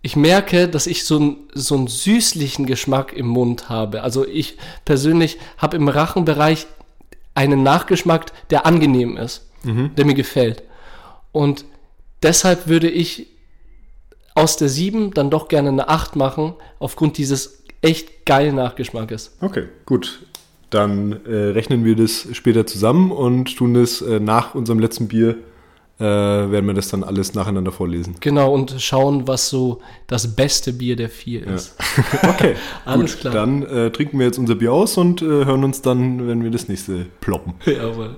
Ich merke, dass ich so, ein, so einen süßlichen Geschmack im Mund habe. Also ich persönlich habe im Rachenbereich einen Nachgeschmack, der angenehm ist, der mir gefällt. Und deshalb würde ich aus der 7 dann doch gerne eine 8 machen, aufgrund dieses echt geilen Nachgeschmackes. Okay, gut. Dann äh, rechnen wir das später zusammen und tun das äh, nach unserem letzten Bier, äh, werden wir das dann alles nacheinander vorlesen. Genau, und schauen, was so das beste Bier der vier ist. (laughs) Okay, (laughs) Alles gut. klar. Dann äh, trinken wir jetzt unser Bier aus und äh, hören uns dann, wenn wir das nächste ploppen. (laughs) Jawohl.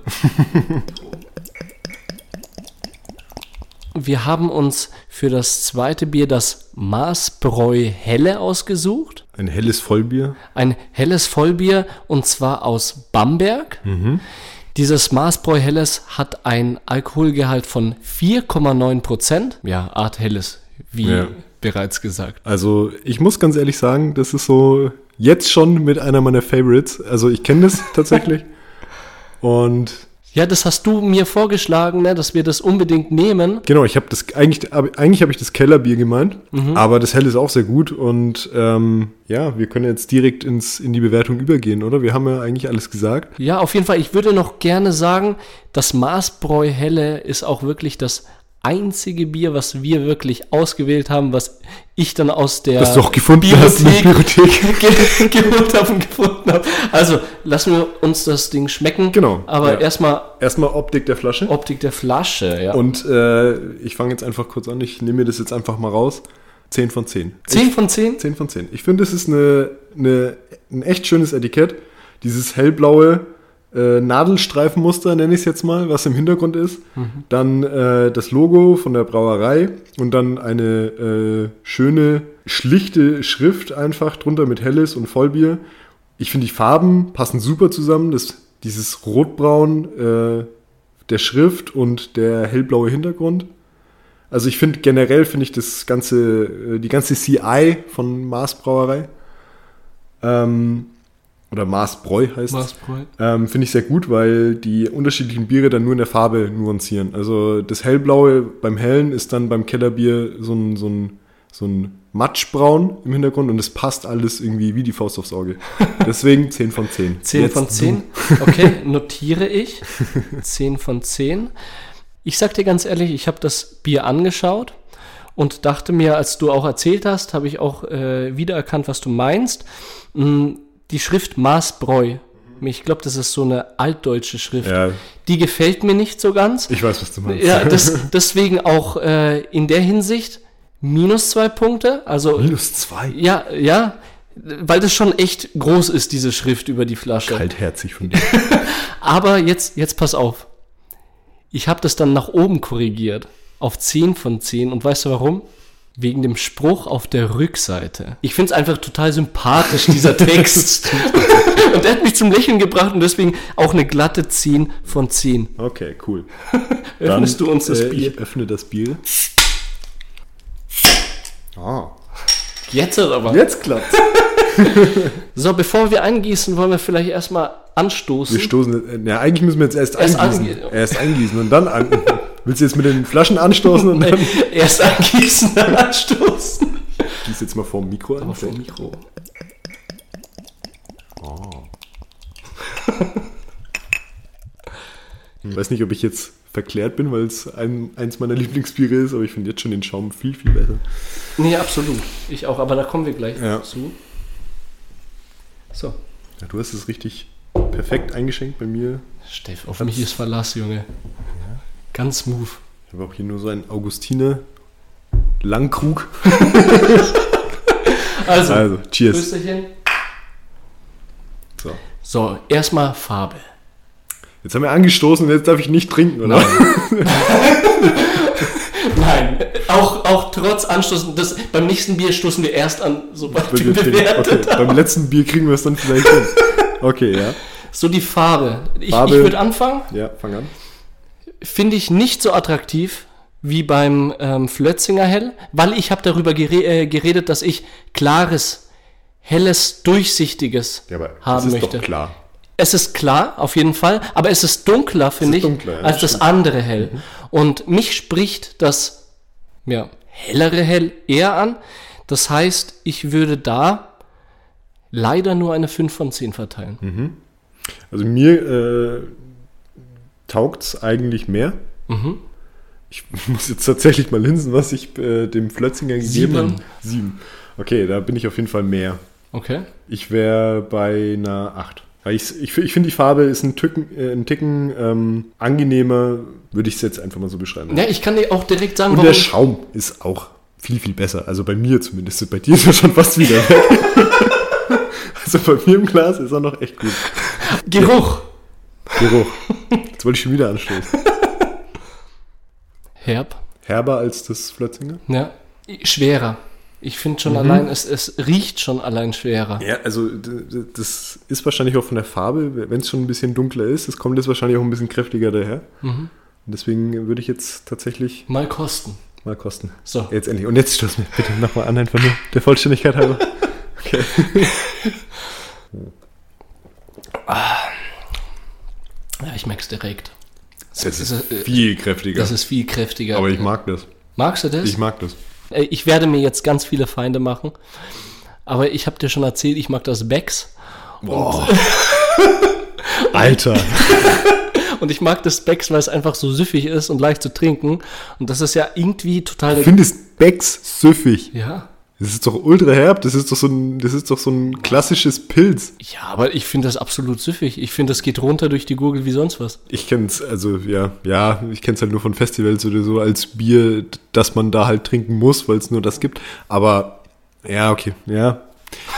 Wir haben uns für das zweite Bier das Maßbräu Helle ausgesucht. Ein helles Vollbier. Ein helles Vollbier und zwar aus Bamberg. Dieses Maßbräu Helles hat ein Alkoholgehalt von 4,9 Prozent. Ja, Art Helles, wie Ja. bereits gesagt. Also ich muss ganz ehrlich sagen, das ist so jetzt schon mit einer meiner Favorites. Also ich kenne das (laughs) tatsächlich. Und Ja, das hast du mir vorgeschlagen, ne, dass wir das unbedingt nehmen. Genau, ich habe das eigentlich, eigentlich habe ich das Kellerbier gemeint, aber das Hell ist auch sehr gut und ähm, ja, wir können jetzt direkt ins, in die Bewertung übergehen, oder? Wir haben ja eigentlich alles gesagt. Ja, auf jeden Fall. Ich würde noch gerne sagen, das Maßbräu Helle ist auch wirklich das einzige Bier, was wir wirklich ausgewählt haben, was ich dann aus der Das du auch gefunden Bibliothek (laughs) ge geholt habe und gefunden habe. Also, lassen wir uns das Ding schmecken. Genau, Aber ja. erstmal Erstmal Optik der Flasche. Optik der Flasche, ja. Und äh, ich fange jetzt einfach kurz an, ich nehme mir das jetzt einfach mal raus. 10 von 10. 10 von 10? 10 von 10. Ich finde, es ist eine, eine, ein echt schönes Etikett. Dieses hellblaue äh, Nadelstreifenmuster, nenne ich es jetzt mal, was im Hintergrund ist. Dann äh, das Logo von der Brauerei und dann eine äh, schöne, schlichte Schrift einfach drunter mit Helles und Vollbier. Ich finde, die Farben passen super zusammen. Das, dieses Rotbraun äh, der Schrift und der hellblaue Hintergrund. Also ich finde generell finde ich das ganze, äh, die ganze CI von Mars Brauerei Ähm, oder Maßbräu heißt. Maßbräu. Ähm, Finde ich sehr gut, weil die unterschiedlichen Biere dann nur in der Farbe nuancieren. Also das hellblaue beim hellen ist dann beim Kellerbier so ein, so ein, so ein Matschbraun im Hintergrund und es passt alles irgendwie wie die Faust aufs Auge. (laughs) Deswegen 10 von 10. 10 Jetzt von du. 10. Okay, notiere ich. 10 von 10. Ich sag dir ganz ehrlich, ich habe das Bier angeschaut und dachte mir, als du auch erzählt hast, habe ich auch äh, wiedererkannt, was du meinst. Mm, Die Schrift Maßbräu. Ich glaube, das ist so eine altdeutsche Schrift. Ja. Die gefällt mir nicht so ganz. Ich weiß, was du meinst. Ja, das, (laughs) deswegen auch äh, in der Hinsicht minus zwei Punkte. Also Minus 2. ja, ja, weil das schon echt groß ist, diese Schrift über die Flasche. Kaltherzig von dir. (laughs) Aber jetzt, jetzt pass auf. Ich habe das dann nach oben korrigiert. Auf 10 von 10. Und weißt du warum? Wegen dem Spruch auf der Rückseite. Ich finde es einfach total sympathisch, dieser Text. (laughs) und der hat mich zum Lächeln gebracht und deswegen auch eine glatte 10 von 10. Okay, cool. (laughs) Öffnest du uns das äh, Bier? Ich öffne das Bier. Ah. Jetzt aber. Jetzt klappt (laughs) So, bevor wir eingießen, wollen wir vielleicht erstmal anstoßen. Wir stoßen. Ja, eigentlich müssen wir jetzt erst, Erst eingießen. ange- Erst eingießen und dann an. Willst du jetzt mit den Flaschen anstoßen und dann. Erst angießen, dann anstoßen. Gieß jetzt mal vor dem Mikro an. Aber vor dem Mikro. Ich weiß nicht, ob ich jetzt verklärt bin, weil es ein, eins meiner Lieblingsbiere ist, aber ich finde jetzt schon den Schaum viel, viel besser. Nee, absolut. Ich auch, aber da kommen wir gleich Ja. zu. So, Ja, du hast es richtig perfekt eingeschenkt bei mir. Steff, auf mich ist Verlass, Junge. Ganz smooth. Ich habe auch hier nur so einen Augustiner Langkrug. (laughs) Also, Also, cheers. Prösterchen. So. So, erstmal Farbe. Jetzt haben wir angestoßen und jetzt darf ich nicht trinken, oder? Nein, (laughs) auch, auch trotz Anstoßen, das, beim nächsten Bier stoßen wir erst an, sobald wir bewertet okay. Beim letzten Bier kriegen wir es dann vielleicht hin. Okay, ja. So, die Farbe. Ich, Farbe. ich würde anfangen. Ja, fang an. Finde ich nicht so attraktiv wie beim ähm, Flötzinger Hell, weil ich habe darüber gere äh, geredet, dass ich klares, helles, durchsichtiges Ja, haben ist möchte. doch klar. Es ist klar, auf jeden Fall, aber es ist dunkler, finde ist ich, dunkler, ja, als das stimmt. andere Hell. Und mich spricht das ja, hellere Hell eher an. Das heißt, ich würde da leider nur eine 5 von 10 verteilen. Mhm. Also mir äh, taugt es eigentlich mehr. Mhm. Ich (laughs) muss jetzt tatsächlich mal linsen, was ich äh, dem Flötzinger gegeben Sieben. habe. Sieben. Okay, da bin ich auf jeden Fall mehr. Okay. Ich wäre bei einer 8. Weil ich, ich, ich finde, die Farbe ist ein, Tücken, äh, ein Ticken ähm, angenehmer, würde ich es jetzt einfach mal so beschreiben. Ja, ich kann dir auch direkt sagen, Und der Schaum ist auch viel, viel besser. Also bei mir zumindest. Bei dir ist er schon fast wieder weg. (laughs) also bei mir im Glas ist er noch echt gut. Geruch. Geruch. Jetzt wollte ich schon wieder anstoßen. (laughs) Herb. Herber als das Flötzinger? Ja. Schwerer. Ich finde Mhm. schon allein, es, es riecht schon allein schwerer. Ja, also das ist wahrscheinlich auch von der Farbe, wenn es schon ein bisschen dunkler ist, es kommt jetzt wahrscheinlich auch ein bisschen kräftiger daher. Und deswegen würde ich jetzt tatsächlich Mal kosten. mal kosten. So. Jetzt endlich. Und jetzt stoß mir bitte nochmal an, einfach nur der Vollständigkeit halber. (laughs) Okay. (laughs) Ja, ich merke es direkt. Das ist ist, äh, viel kräftiger. Das ist viel kräftiger. Aber ich mag das. Magst du das? Ich mag das. Äh, ich werde mir jetzt ganz viele Feinde machen. Aber ich habe dir schon erzählt, ich mag das Becks. Boah. (laughs) Alter. (laughs) Und ich mag das Becks, weil es einfach so süffig ist und leicht zu trinken. Und das ist ja irgendwie total. Du findest Becks süffig. ja. Das ist doch ultra herb. Das ist doch so ein, das ist doch so ein klassisches Pilz. Ja, aber ich finde das absolut süffig. Ich finde, das geht runter durch die Gurgel wie sonst was. Ich kenn's, also ja, ja, ich kenn's halt nur von Festivals oder so als Bier, das man da halt trinken muss, weil es nur das gibt. Aber ja, okay, ja.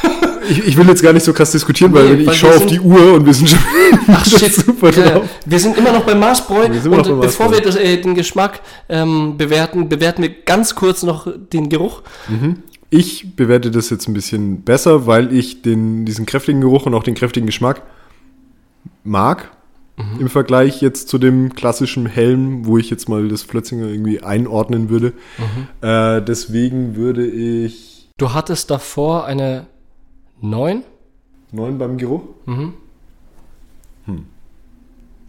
(laughs) Ich, ich will jetzt gar nicht so krass diskutieren, weil Nee, ich weil schaue wir auf die Uhr und wir sind schon (laughs) Ach (laughs) shit, super ja, drauf. wir sind immer noch beim immer und beim bevor Maßbräu. wir das, äh, den Geschmack ähm, bewerten, bewerten wir ganz kurz noch den Geruch. Ich bewerte das jetzt ein bisschen besser, weil ich den, diesen kräftigen Geruch und auch den kräftigen Geschmack mag. Im Vergleich jetzt zu dem klassischen Helm, wo ich jetzt mal das Flötzinger irgendwie einordnen würde. Äh, deswegen würde ich Du hattest davor eine 9 9 beim Geruch? Mhm. Hm.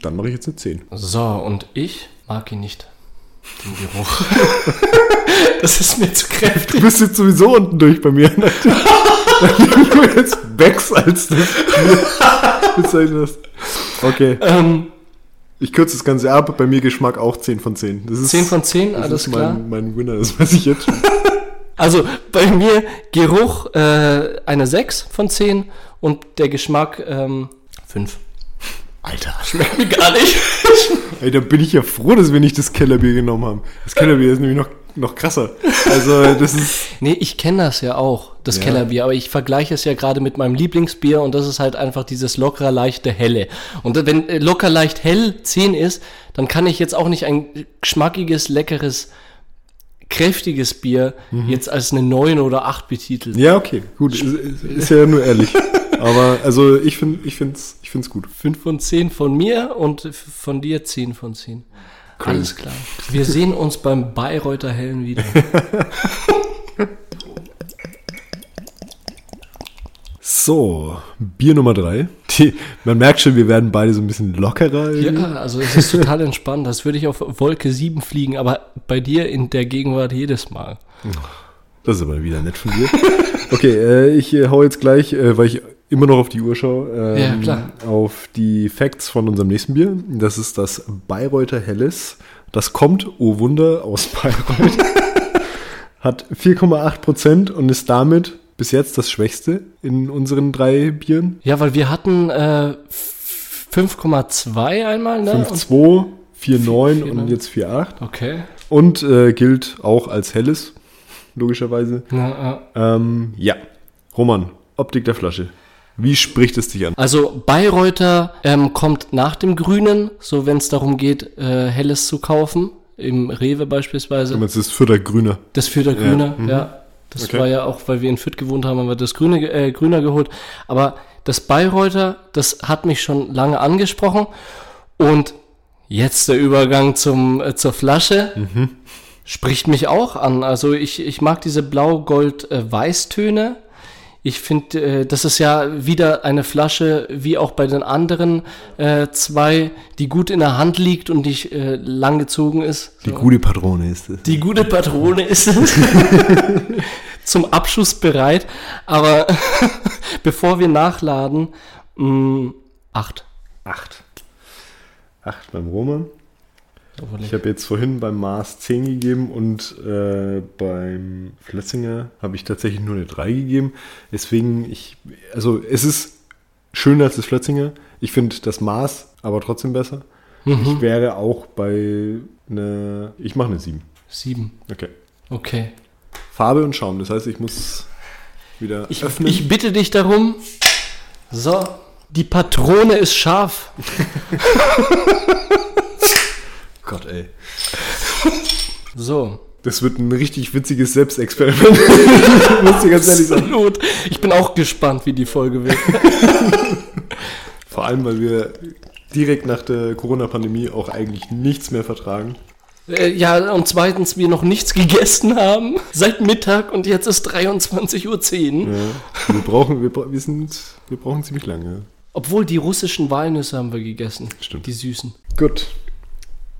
Dann mache ich jetzt eine 10. So, und ich mag ihn nicht. Den Geruch. (laughs) das ist mir zu kräftig. Du bist jetzt sowieso unten durch bei mir. (laughs) Nachdem du jetzt wächst, als das bezeichnet hast. Okay. Ähm, Ich kürze das Ganze ab. Bei mir Geschmack auch 10 von 10. Das ist, 10 von 10, das alles ist klar. Mein, mein Winner, das weiß ich jetzt schon. (laughs) Also bei mir Geruch äh, eine 6 von 10 und der Geschmack ähm, 5. Alter. (laughs) Schmeckt mir gar nicht. (laughs) Ey, da bin ich ja froh, dass wir nicht das Kellerbier genommen haben. Das Kellerbier ist nämlich noch, noch krasser. Also, das ist. (laughs) Nee, ich kenne das ja auch, das Ja. Kellerbier, aber ich vergleiche es ja gerade mit meinem Lieblingsbier und das ist halt einfach dieses locker leichte Helle. Und wenn äh, locker leicht hell 10 ist, dann kann ich jetzt auch nicht ein geschmackiges, leckeres, kräftiges Bier jetzt als eine 9 oder 8 betiteln. Ja, okay, gut. Ist, ist ja nur ehrlich. Aber, also, ich finde ich find's, ich find's gut. 5 von 10 von mir und von dir 10 von 10. Crazy. Alles klar. Wir sehen uns beim Bayreuther Hellen wieder. (laughs) So, Bier Nummer drei. Die, man merkt schon, wir werden beide so ein bisschen lockerer. irgendwie. Ja, also es ist total entspannt. Das würde ich auf Wolke 7 fliegen, aber bei dir in der Gegenwart jedes Mal. Das ist aber wieder nett von dir. Okay, äh, ich äh, hau jetzt gleich, äh, weil ich immer noch auf die Uhr schaue, ähm, Ja, klar. auf die Facts von unserem nächsten Bier. Das ist das Bayreuther Helles. Das kommt, oh Wunder, aus (laughs) Bayreuth. Hat 4,8 Prozent und ist damit bis jetzt das Schwächste in unseren drei Bieren. Ja, weil wir hatten äh, f- 5,2 einmal, ne? Und- 5,2, 4,9 4,9. und jetzt 4,8. Okay. Und äh, gilt auch als Helles, logischerweise. Na, äh, Ähm, ja, Roman, Optik der Flasche. Wie spricht es dich an? Also Bayreuther ähm, kommt nach dem Grünen, so wenn es darum geht, äh, Helles zu kaufen, im Rewe beispielsweise. Das ist Fürder Grüner. Das für der Grüne, ja. Das Okay. war ja auch, weil wir in Fürth gewohnt haben, haben wir das Grüne, äh, Grüner geholt. Aber das Bayreuther, das hat mich schon lange angesprochen. Und jetzt der Übergang zum, äh, zur Flasche spricht mich auch an. Also ich, ich mag diese Blau-Gold-Weiß-Töne. Ich finde, äh, das ist ja wieder eine Flasche, wie auch bei den anderen äh, zwei, die gut in der Hand liegt und nicht äh, lang gezogen ist. Die gute Patrone ist es. Die gute Patrone ist (laughs) zum Abschuss bereit, aber (laughs) bevor wir nachladen, mh, acht. Acht. Acht beim Roman. Ich habe jetzt vorhin beim Mars 10 gegeben und äh, beim Flötzinger habe ich tatsächlich nur eine 3 gegeben. Deswegen, ich, also es ist schöner als das Flötzinger. Ich finde das Mars aber trotzdem besser. Ich wäre auch bei einer, ich mache eine 7. Sieben. Okay. Okay. Farbe und Schaum, das heißt, ich muss wieder Ich, öffnen. ich bitte dich darum. So, die Patrone ist scharf. (laughs) Gott, ey. So. Das wird ein richtig witziges Selbstexperiment. (laughs) muss dir ganz ehrlich sagen. Absolut. Ich bin auch gespannt, wie die Folge wird. (laughs) Vor allem, weil wir direkt nach der Corona-Pandemie auch eigentlich nichts mehr vertragen. Äh, ja, und zweitens, wir noch nichts gegessen haben. Seit Mittag und jetzt ist 23.10 Uhr. Ja. Wir brauchen, wir, wir sind, wir brauchen ziemlich lange. Obwohl die russischen Walnüsse haben wir gegessen. Stimmt. Die süßen. Gut.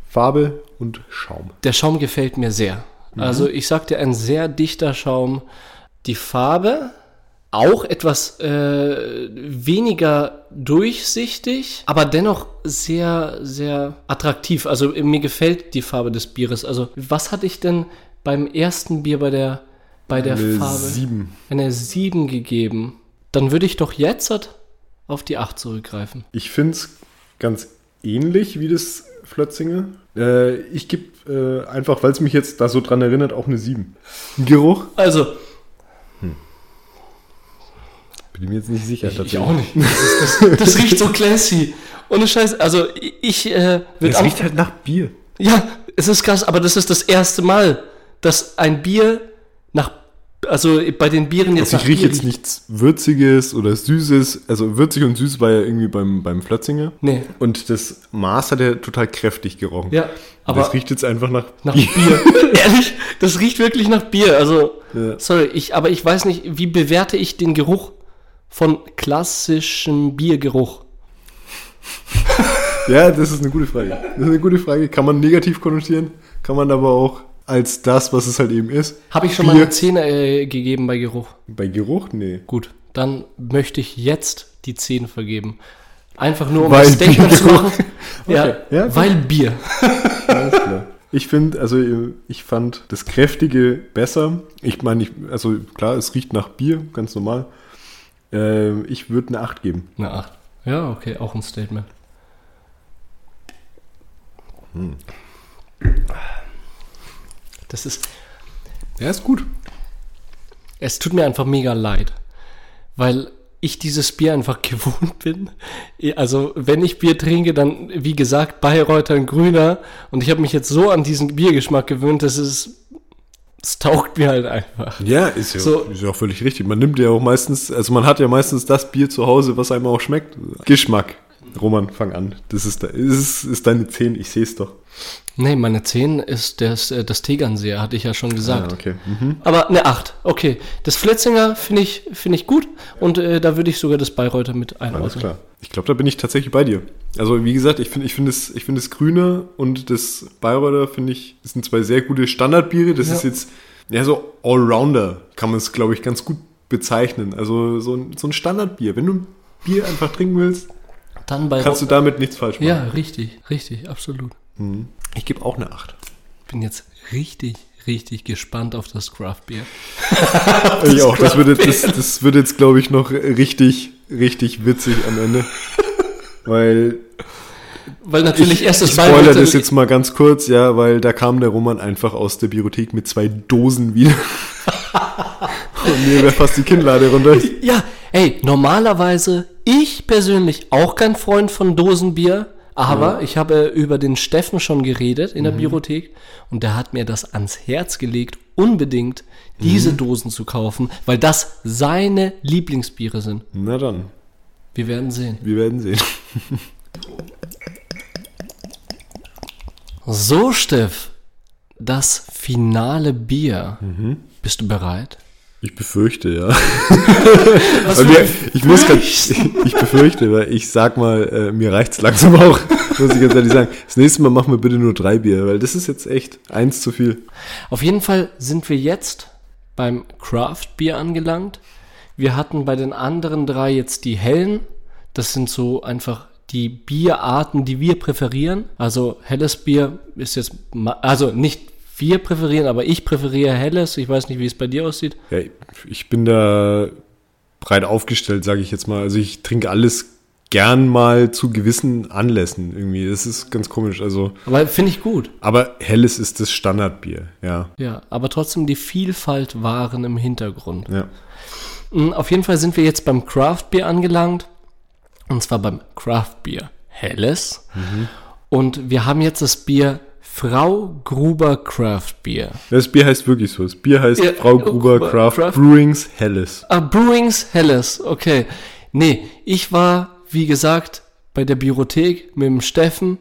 Farbe und Schaum. Der Schaum gefällt mir sehr. Also ich sagte, ein sehr dichter Schaum. Die Farbe auch etwas äh, weniger durchsichtig, aber dennoch sehr, sehr attraktiv. Also mir gefällt die Farbe des Bieres. Also was hatte ich denn beim ersten Bier bei der, bei der Eine Farbe? Sieben. Eine 7 gegeben. Dann würde ich doch jetzt auf die 8 zurückgreifen. Ich finde es ganz ähnlich wie das Flötzinger. Äh, ich gebe äh, einfach, weil es mich jetzt da so dran erinnert, auch eine 7. Geruch? Also, Bin ich mir jetzt nicht sicher. Ich auch nicht. Das, das, das riecht so classy. Ohne Scheiß. Also ich äh, würd Es riecht halt nach Bier. Ja, es ist krass, aber das ist das erste Mal, dass ein Bier nach. Also bei den Bieren jetzt Also ich rieche Bier jetzt nichts Würziges oder Süßes. Also würzig und süß war ja irgendwie beim, beim Flötzinger. Nee. Und das Maß hat ja total kräftig gerochen. Ja, aber das riecht jetzt einfach nach, nach Bier. (laughs) (laughs) Ehrlich, das riecht wirklich nach Bier. Also, Ja. sorry, ich, aber ich weiß nicht, wie bewerte ich den Geruch von klassischem Biergeruch? (laughs) Ja, das ist eine gute Frage. Das ist eine gute Frage. Kann man negativ konnotieren, kann man aber auch als das, was es halt eben ist. Habe ich schon Bier. mal eine 10 äh, gegeben bei Geruch? Bei Geruch? Nee. Gut, dann möchte ich jetzt die 10 vergeben. Einfach nur, um Weil das Statement zu machen. (laughs) Ja, Okay, ja, weil Bier. Alles klar. Ich finde, also ich fand das Kräftige besser. Ich meine, ich, also klar, es riecht nach Bier, ganz normal. Ähm, ich würde eine 8 geben. Eine 8. Ja, okay, auch ein Statement. Das ist, Ja, ist gut. es tut mir einfach mega leid, weil ich dieses Bier einfach (laughs) gewohnt bin. Also, wenn ich Bier trinke, dann, wie gesagt, Bayreuther und Grüner. Und ich habe mich jetzt so an diesen Biergeschmack gewöhnt, dass es, es taugt mir halt einfach. Ja, ist ja, So. ist ja auch völlig richtig. Man nimmt ja auch meistens, also man hat ja meistens das Bier zu Hause, was einem auch schmeckt. Geschmack. Roman, fang an. Das ist, ist, ist deine 10, ich sehe es doch. Nee, meine 10 ist das, äh, das Tegernseer, hatte ich ja schon gesagt. Ah, okay. Mhm. Aber eine 8, okay. Das Flitzinger finde ich, finde ich gut und äh, da würde ich sogar das Bayreuther mit Alles einordnen. klar. Ich glaube, da bin ich tatsächlich bei dir. Also, wie gesagt, ich finde ich finde es, ich finde es Grüne und das Bayreuther, finde ich, das sind zwei sehr gute Standardbiere. Das Ja. ist jetzt, ja, so Allrounder kann man es, glaube ich, ganz gut bezeichnen. Also, so ein, so ein Standardbier. Wenn du ein Bier einfach trinken willst, kannst du damit nichts falsch machen. Ja, richtig, richtig, absolut. Ich gebe auch eine 8. Bin jetzt richtig, richtig gespannt auf das Craft-Bier. (laughs) Ich auch. Das wird jetzt, das, das wird jetzt, glaube ich, noch richtig, richtig witzig am Ende. Weil Weil natürlich erst das ich spoilere das jetzt mal ganz kurz, ja, weil da kam der Roman einfach aus der Biothek mit zwei Dosen wieder. (laughs) Und mir wäre fast die Kinnlade runter. Ja, ey, normalerweise, ich persönlich auch kein Freund von Dosenbier, aber ich habe über den Steffen schon geredet in der Biothek und der hat mir das ans Herz gelegt, unbedingt diese Dosen zu kaufen, weil das seine Lieblingsbiere sind. Na dann, Wir werden sehen. wir werden sehen. So, Steff, das finale Bier. Bist du bereit? Ich befürchte, ja. (laughs) Mir, ich muss grad, ich befürchte, weil ich sag mal, äh, mir reicht's langsam auch, muss ich ganz ehrlich sagen. Das nächste Mal machen wir bitte nur drei Bier, weil das ist jetzt echt eins zu viel. Auf jeden Fall sind wir jetzt beim Craft Bier angelangt. Wir hatten bei den anderen drei jetzt die hellen. Das sind so einfach die Bierarten, die wir präferieren. Also helles Bier ist jetzt, also nicht wir präferieren, aber ich präferiere helles. Ich weiß nicht, wie es bei dir aussieht. Ja, ich bin da breit aufgestellt, sage ich jetzt mal. Also ich trinke alles gern mal zu gewissen Anlässen irgendwie. Das ist ganz komisch. Also, Aber finde ich gut. aber helles ist das Standardbier, ja. Ja, aber trotzdem die Vielfalt Waren im Hintergrund. Ja. Mm, Auf jeden Fall sind wir jetzt beim Craft Beer angelangt. Und zwar beim Craft Beer Helles. Und wir haben jetzt das Bier Frau Gruber Craft Beer. Das Bier heißt wirklich so. Das Bier heißt Ja, Frau Gruber Gruber Craft, Craft. Brewings Helles. Ah, Brewings Helles, okay. Nee, ich war, wie gesagt, bei der Biothek mit dem Steffen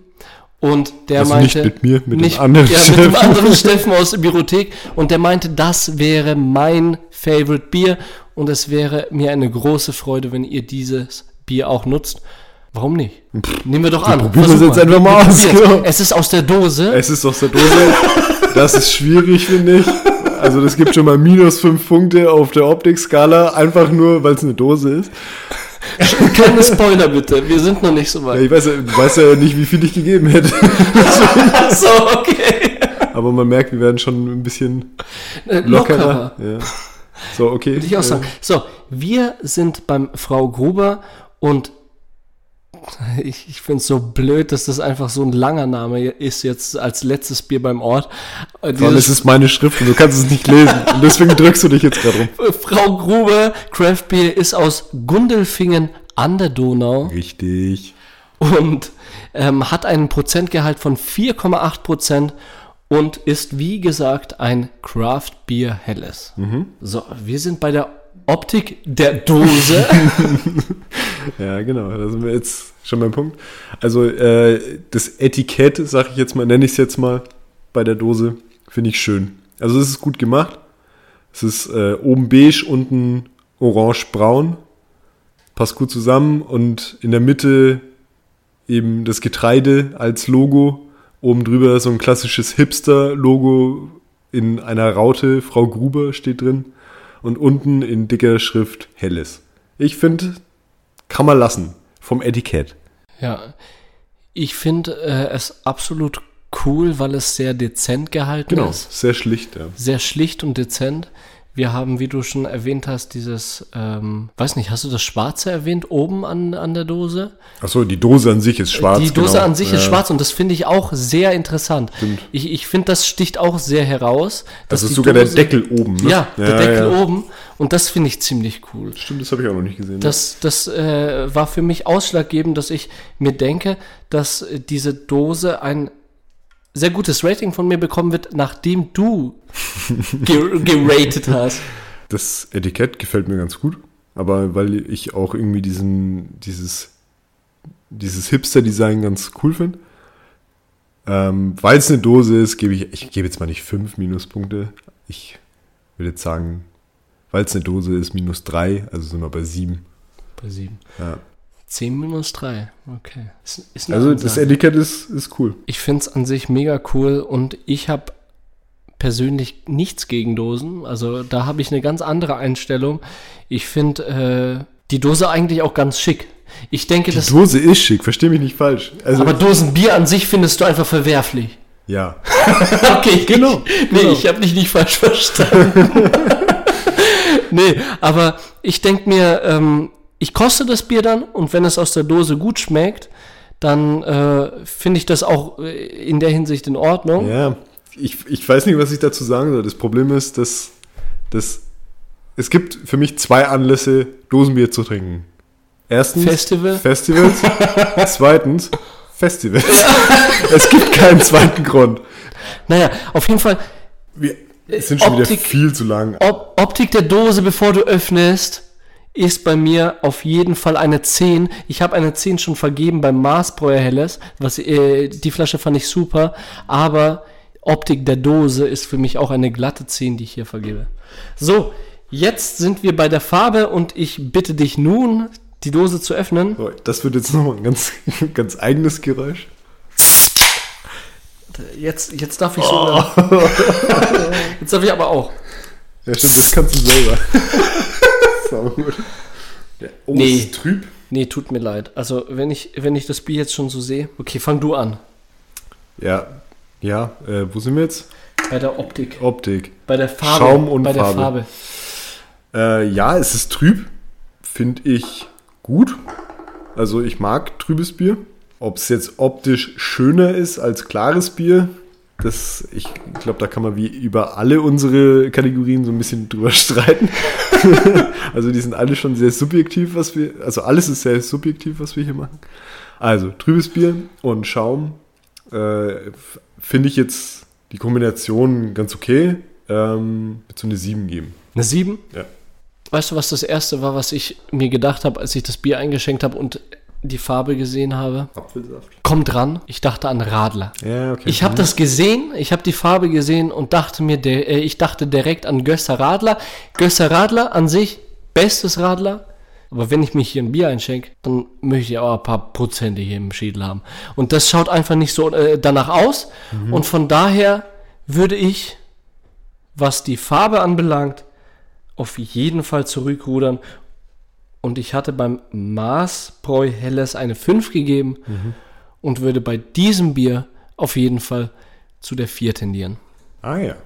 und der Also meinte. nicht mit mir, mit dem nicht, anderen ja, mit dem Steffen. anderen (laughs) Steffen aus der Biothek und der meinte, das wäre mein Favorite Bier und es wäre mir eine große Freude, wenn ihr dieses Bier auch nutzt. Warum nicht? Nehmen wir doch an. probieren Versuch wir's jetzt einfach mal aus, genau. Es ist aus der Dose. Es ist aus der Dose. Das ist schwierig, finde ich. Also das gibt schon mal minus fünf Punkte auf der Optikskala, einfach nur, weil es eine Dose ist. (laughs) Keine Spoiler bitte. Wir sind noch nicht so Ja, weit. ich weiß ja, du weißt ja nicht, wie viel ich gegeben hätte. so, okay. Aber man merkt, wir werden schon ein bisschen Äh, lockerer. Ja. So, okay. Würde ich auch sagen. So, wir sind beim Frau Gruber und ich, ich finde es so blöd, dass das einfach so ein langer Name ist jetzt als letztes Bier beim Ort. Äh, Vor allem, es ist meine Schrift und du kannst es nicht lesen. (laughs) Und deswegen drückst du dich jetzt gerade rum. Frau Gruber Craft Beer ist aus Gundelfingen an der Donau Richtig. und ähm, hat einen Prozentgehalt von 4,8 Prozent und ist wie gesagt ein Craft Beer Helles. So, wir sind bei der Optik der Dose. (laughs) Ja, genau. Da sind wir jetzt schon beim Punkt. Also äh, das Etikett, sag ich jetzt mal, nenne ich es jetzt mal bei der Dose, finde ich schön. Also es ist gut gemacht. Es ist äh, oben beige, unten orange-braun. passt gut zusammen und in der Mitte eben das Getreide als Logo. Oben drüber so ein klassisches Hipster-Logo in einer Raute. Frau Gruber steht drin. Und unten in dicker Schrift Helles. Ich finde, kann man lassen. Vom Etikett. Ja, ich finde äh, es absolut cool, weil es sehr dezent gehalten Genau, ist. sehr schlicht, ja. Sehr schlicht und dezent. Wir haben, wie du schon erwähnt hast, dieses, ähm, weiß nicht, hast du das Schwarze erwähnt, oben an, an der Dose? Achso, die Dose an sich ist schwarz. Die Dose genau. an sich ist Ja. schwarz und das finde ich auch sehr interessant. Ich, ich finde, das sticht auch sehr heraus. Das ist sogar Dose- der Deckel oben, ne? Ja, der Deckel ja. oben. Und das finde ich ziemlich cool. Stimmt, das habe ich auch noch nicht gesehen. Das, das äh, war für mich ausschlaggebend, dass ich mir denke, dass diese Dose ein sehr gutes Rating von mir bekommen wird, nachdem du (laughs) ge geratet hast. Das Etikett gefällt mir ganz gut, aber weil ich auch irgendwie diesen, dieses, dieses Hipster-Design ganz cool finde. Ähm, weil es eine Dose ist, gebe ich, ich gebe jetzt mal nicht fünf Minuspunkte. Ich würde jetzt sagen, weil es eine Dose ist, minus drei, also sind wir bei sieben. Bei 7. Ja. 10 minus 3. Okay. Ist, ist Also das Ansage. Etikett ist, ist cool. Ich finde es an sich mega cool und ich habe persönlich nichts gegen Dosen. Also da habe ich eine ganz andere Einstellung. Ich finde äh, die Dose eigentlich auch ganz schick. Ich denke, Die das. Dose ist schick, versteh mich nicht falsch. Also, Aber Dosenbier an sich findest du einfach verwerflich. ja. (laughs) Okay, Genau, Nee, genau. ich habe dich nicht falsch verstanden. (laughs) nee, aber ich denke mir, ähm, ich koste das Bier dann und wenn es aus der Dose gut schmeckt, dann äh, finde ich das auch äh, in der Hinsicht in Ordnung. Ja, ich, ich weiß nicht, was ich dazu sagen soll. Das Problem ist, dass, dass es gibt für mich zwei Anlässe, Dosenbier zu trinken. Erstens Festival. Festivals. (laughs) Zweitens Festivals. es gibt keinen zweiten Grund. Naja, auf jeden Fall, Wir sind schon Optik- wieder viel zu lang. Op Optik der Dose, bevor du öffnest, ist bei mir auf jeden Fall eine 10. Ich habe eine 10 schon vergeben beim Maßbräu Helles. Was, äh, die Flasche fand ich super, aber Optik der Dose ist für mich auch eine glatte 10, die ich hier vergebe. So, jetzt sind wir bei der Farbe und ich bitte dich nun, die Dose zu öffnen. Das wird jetzt nochmal ein ganz, (laughs) ganz eigenes Geräusch. Jetzt, jetzt darf ich sogar. (laughs) Jetzt darf ich aber auch. Ja, stimmt, das kannst du selber. (laughs) Sau gut. Ja, oh, Nee. es ist trüb. Nee, tut mir leid. Also, wenn ich, wenn ich das Bier jetzt schon so sehe. Okay, fang du an. Ja, ja, äh, wo sind wir jetzt? Bei der Optik. Optik. Bei der Farbe. Schaum und bei der Farbe. Farbe. Äh, ja, es ist trüb. Finde ich gut. Also ich mag trübes Bier. Ob es jetzt optisch schöner ist als klares Bier, das, ich glaube, da kann man wie über alle unsere Kategorien so ein bisschen drüber (laughs) streiten. (laughs) also die sind alle schon sehr subjektiv, was wir, also alles ist sehr subjektiv, was wir hier machen. Also trübes Bier und Schaum äh, finde ich jetzt die Kombination ganz okay. Ähm, so eine 7 geben. Eine 7? Ja. Weißt du, was das erste war, was ich mir gedacht habe, als ich das Bier eingeschenkt habe und die Farbe gesehen habe? Apfelsaft. Komm dran, ich dachte an Radler. Ja, okay. Ich habe das gesehen, ich habe die Farbe gesehen und dachte mir, der, äh, ich dachte direkt an Gösser Radler. Gösser Radler an sich, bestes Radler. Aber wenn ich mich hier ein Bier einschenke, dann möchte ich auch ein paar Prozente hier im Schädel haben. Und das schaut einfach nicht so äh, danach aus. Und von daher würde ich, was die Farbe anbelangt, auf jeden Fall zurückrudern. Und ich hatte beim Maßbräu Helles eine 5 gegeben und würde bei diesem Bier auf jeden Fall zu der 4 tendieren. Ah ja.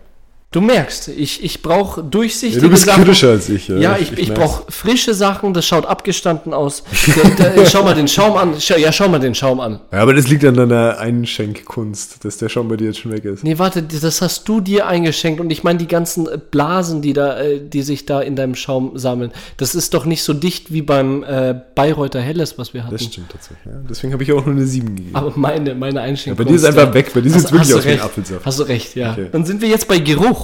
Du merkst, ich, ich brauche ja durchsichtige du bist Sachen. kritischer als ich. Ja, ich, ich, merk's. brauche frische Sachen, das schaut abgestanden aus. (laughs) Der, der, schau mal den Schaum an. Schau, ja, schau mal den Schaum an. Ja, aber das liegt an deiner Einschenkkunst, dass der schon bei dir jetzt schon weg ist. Nee, warte, das hast du dir eingeschenkt und ich meine die ganzen äh, Blasen, die da, äh, die sich da in deinem Schaum sammeln. Das ist doch nicht so dicht wie beim äh, Bayreuther Helles, was wir hatten. Das stimmt tatsächlich. Ja. Deswegen habe ich auch nur eine 7 gegeben. Aber meine, meine Einschenkung. Ja, bei dir ist einfach weg, bei dir sieht's wirklich aus wie ein Apfelsaft. Hast du recht, ja. Okay. Dann sind wir jetzt bei Geruch.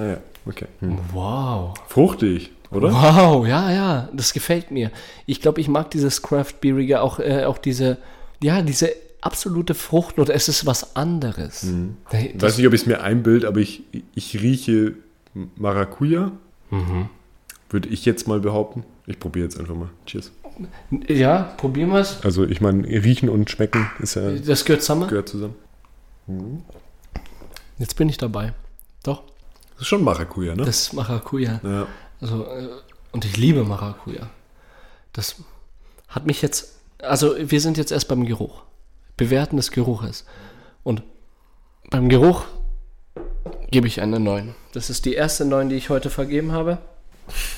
Ah, ja, okay. Hm. Wow. Fruchtig, oder? Wow, ja, ja, das gefällt mir. Ich glaube, ich mag dieses Craft Beerige, auch, äh, auch diese, ja, diese absolute Fruchtnote. Es ist was anderes. Nee, Ich weiß nicht, ob ich es mir einbild, aber ich, ich rieche Maracuja. Mhm. Würde ich jetzt mal behaupten. Ich probiere jetzt einfach mal. Cheers. Ja, probieren wir es. Also ich meine, riechen und schmecken ist ja Das gehört zusammen. gehört zusammen. Jetzt bin ich dabei. Doch, Das ist schon Maracuja, ne? das ist Maracuja. ja. Also, äh, und ich liebe Maracuja. Das hat mich jetzt, also wir sind jetzt erst beim Geruch. Bewerten des Geruches. Und beim Geruch gebe ich eine 9. Das ist die erste 9, die ich heute vergeben habe.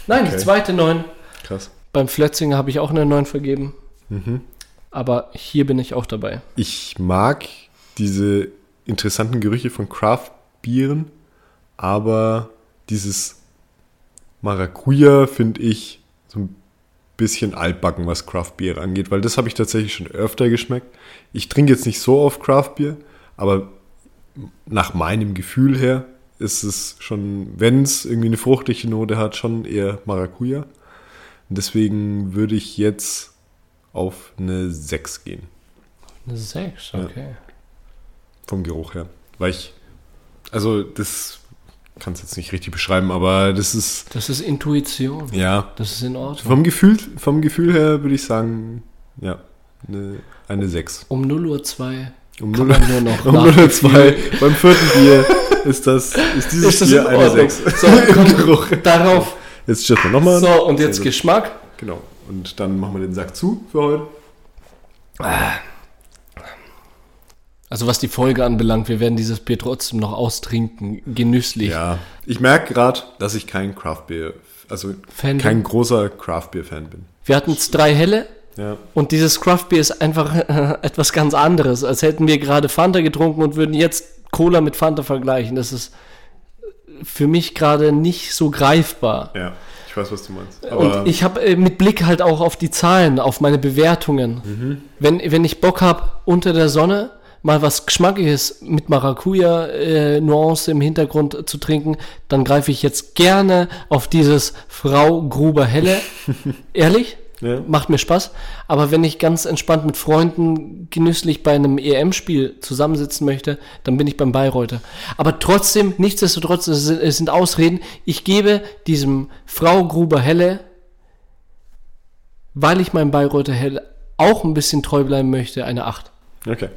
Nein, die Okay. zweite 9. Krass. Beim Flötzinger habe ich auch eine 9 vergeben. Aber hier bin ich auch dabei. Ich mag diese interessanten Gerüche von Craft-Bieren, aber dieses Maracuja finde ich so ein bisschen altbacken, was Craft-Bier angeht, weil das habe ich tatsächlich schon öfter geschmeckt. Ich trinke jetzt nicht so oft Craft-Bier, aber nach meinem Gefühl her ist es schon, wenn es irgendwie eine fruchtige Note hat, schon eher Maracuja. Und deswegen würde ich jetzt auf eine 6 gehen. Eine 6, okay. Vom Geruch her. Weil ich, also das kann es jetzt nicht richtig beschreiben, aber das ist, Das ist Intuition. ja, Das ist in Ordnung. vom Gefühl, vom Gefühl her würde ich sagen, ja, eine, eine 6. Um 0 Uhr 2 Um kann 0 man nur noch (laughs) um nach 0,2 beim vierten Bier ist das, ist dieses Ist das Bier in eine Ordnung? 6. So, (laughs) komm, Geruch. darauf. Jetzt steht man nochmal. So, und jetzt gut. Geschmack. Genau. Und dann machen wir den Sack zu für heute. Also was die Folge anbelangt, wir werden dieses Bier trotzdem noch austrinken, genüsslich. Ja, ich merke gerade, dass ich kein Craft Beer, also Fan kein bin. großer Craft Beer Fan bin. Wir hatten jetzt drei helle Ja. und dieses Craft Beer ist einfach äh, (laughs) etwas ganz anderes, als hätten wir gerade Fanta getrunken und würden jetzt Cola mit Fanta vergleichen. Das ist für mich gerade nicht so greifbar. Ja, ich weiß, was du meinst. Aber Und ich habe äh, mit Blick halt auch auf die Zahlen, auf meine Bewertungen. Wenn, wenn ich Bock habe, unter der Sonne mal was Geschmackiges mit Maracuja-Nuance im Hintergrund zu trinken, dann greife ich jetzt gerne auf dieses Frau Gruber Helle. (laughs) Ehrlich? Ja. Macht mir Spaß. Aber wenn ich ganz entspannt mit Freunden genüsslich bei einem EM-Spiel zusammensitzen möchte, dann bin ich beim Bayreuther. Aber trotzdem, nichtsdestotrotz, es sind, es sind Ausreden. Ich gebe diesem Frau Gruber Helle, weil ich meinem Bayreuther Helle auch ein bisschen treu bleiben möchte, eine 8. Okay.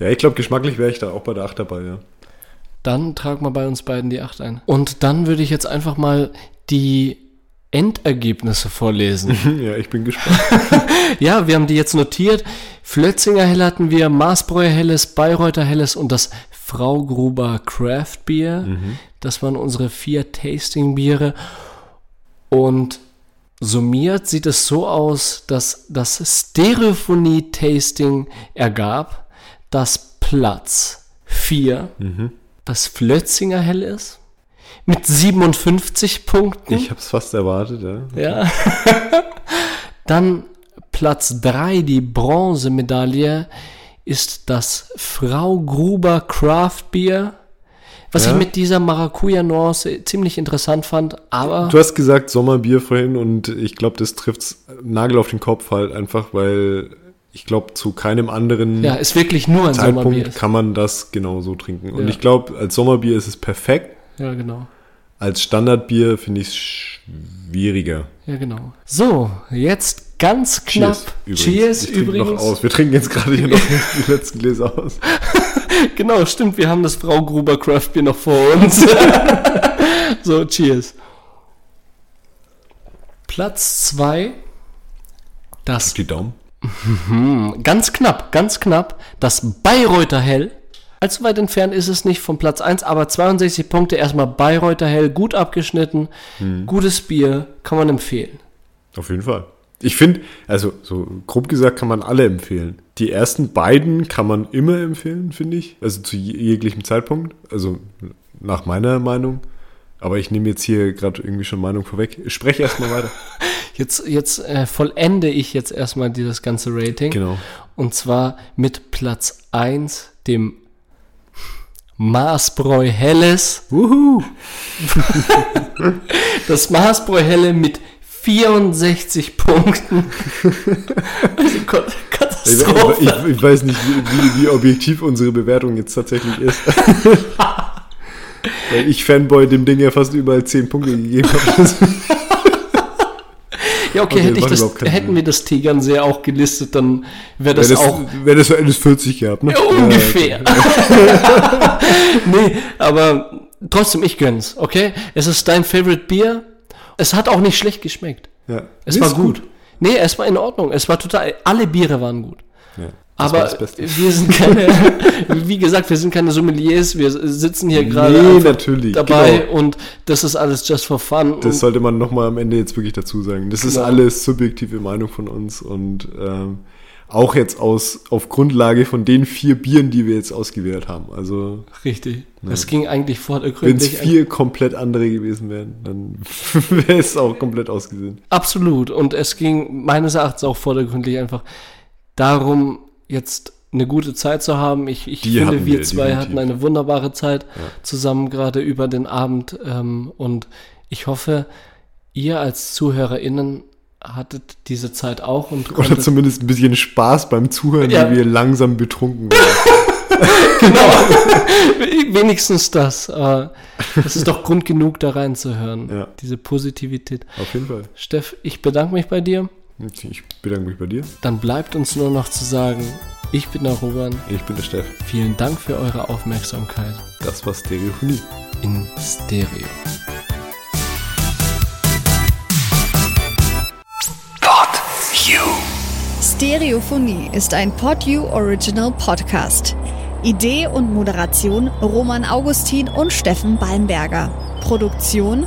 Ja, ich glaube, geschmacklich wäre ich da auch bei der 8 dabei, ja. Dann tragen wir bei uns beiden die 8 ein. Und dann würde ich jetzt einfach mal die Endergebnisse vorlesen. (laughs) ja, ich bin gespannt. (laughs) Ja, wir haben die jetzt notiert. Flötzinger Hell hatten wir, Maßbräu Helles, Bayreuther Helles und das Frau Gruber Craft Beer. Das waren unsere vier Tasting-Biere. Und summiert sieht es so aus, dass das Stereophonie-Tasting ergab, dass Platz 4 das Flötzinger Hell ist. Mit 57 Punkten. Ich habe es fast erwartet, ja. Ja. (laughs) Dann Platz 3, die Bronzemedaille, ist das Frau Gruber Craft Beer. Was Ja. ich mit dieser Maracuja-Nuance ziemlich interessant fand, aber Du hast gesagt Sommerbier vorhin und ich glaube, das trifft's Nagel auf den Kopf halt einfach, weil ich glaube, zu keinem anderen ja, ist wirklich nur ein Sommerbier. Zeitpunkt kann man das genauso trinken. Und Ja. ich glaube, als Sommerbier ist es perfekt. Ja, genau. Als Standardbier finde ich es schwieriger. Ja, genau. So, jetzt ganz knapp. Cheers, ich trinke übrigens. noch aus. Wir trinken jetzt gerade hier noch (laughs) die letzten Gläser aus. (laughs) Genau, stimmt, wir haben das Frau Gruber Craft Beer noch vor uns. (laughs) so, cheers. Platz 2, das Die Daumen. Ganz knapp, ganz knapp. Das Bayreuther Hell. Allzu weit entfernt ist es nicht vom Platz 1, aber 62 Punkte. Erstmal Bayreuther Hell, gut abgeschnitten. Gutes Bier, kann man empfehlen. Auf jeden Fall. Ich finde, also so grob gesagt kann man alle empfehlen. Die ersten beiden kann man immer empfehlen, finde ich. Also zu je- jeglichem Zeitpunkt. Also nach meiner Meinung. Aber ich nehme jetzt hier gerade irgendwie schon Meinung vorweg. Ich spreche erstmal weiter. (laughs) Jetzt, jetzt äh, vollende ich jetzt erstmal dieses ganze Rating. Genau. Und zwar mit Platz 1, dem Maßbräu Helles. Wuhu! (laughs) Das Maßbräu Helle mit 64 Punkten. (laughs) Also Ich, Katastrophe. ich, ich weiß nicht, wie, wie, wie objektiv unsere Bewertung jetzt tatsächlich ist. (laughs) Weil ich Fanboy dem Ding ja fast überall 10 Punkte gegeben habe. Ja, okay, Okay, hätte ich das, hätten Sinn. wir das Tegernsee auch gelistet, dann wäre das, Wäre das, auch wär das so Ende 40 gehabt, ne? Ja, ungefähr. (laughs) nee, aber trotzdem, ich gönn's, okay? Es ist dein Favorite Bier. Es hat auch nicht schlecht geschmeckt. Ja. Es Nee, war ist gut. Nee, es war in Ordnung. Es war total, alle Biere waren gut. Ja, Aber das wir sind keine, (laughs) wie gesagt, wir sind keine Sommeliers. Wir sitzen hier gerade Nee, natürlich, dabei genau. und das ist alles just for fun. Das sollte man nochmal am Ende jetzt wirklich dazu sagen. Das ist Genau. alles subjektive Meinung von uns und ähm, auch jetzt aus auf Grundlage von den vier Bieren, die wir jetzt ausgewählt haben. Also richtig. Es ging eigentlich wenn es vordergründig. vier komplett andere gewesen wären, dann (laughs) wäre es auch komplett ausgesehen. Absolut. Und es ging meines Erachtens auch vordergründig einfach darum, jetzt eine gute Zeit zu haben. Ich, ich Die finde, wir wir, zwei definitiv. hatten eine wunderbare Zeit zusammen gerade über den Abend. Ähm, und ich hoffe, ihr als ZuhörerInnen hattet diese Zeit auch und Oder zumindest ein bisschen Spaß beim Zuhören, Ja. wie wir langsam betrunken werden. (laughs) (laughs) (laughs) wenigstens das. Aber es ist doch Grund genug, da reinzuhören. Ja. Diese Positivität. Auf jeden Fall. Steff, ich bedanke mich bei dir. Ich bedanke mich bei dir. Dann bleibt uns nur noch zu sagen, ich bin der Roman. Ich bin der Steff. Vielen Dank für eure Aufmerksamkeit Das war Stereophonie. in Stereo. Stereophonie ist ein PodU Original Podcast. Idee und Moderation Roman Augustin und Steffen Balmberger. Produktion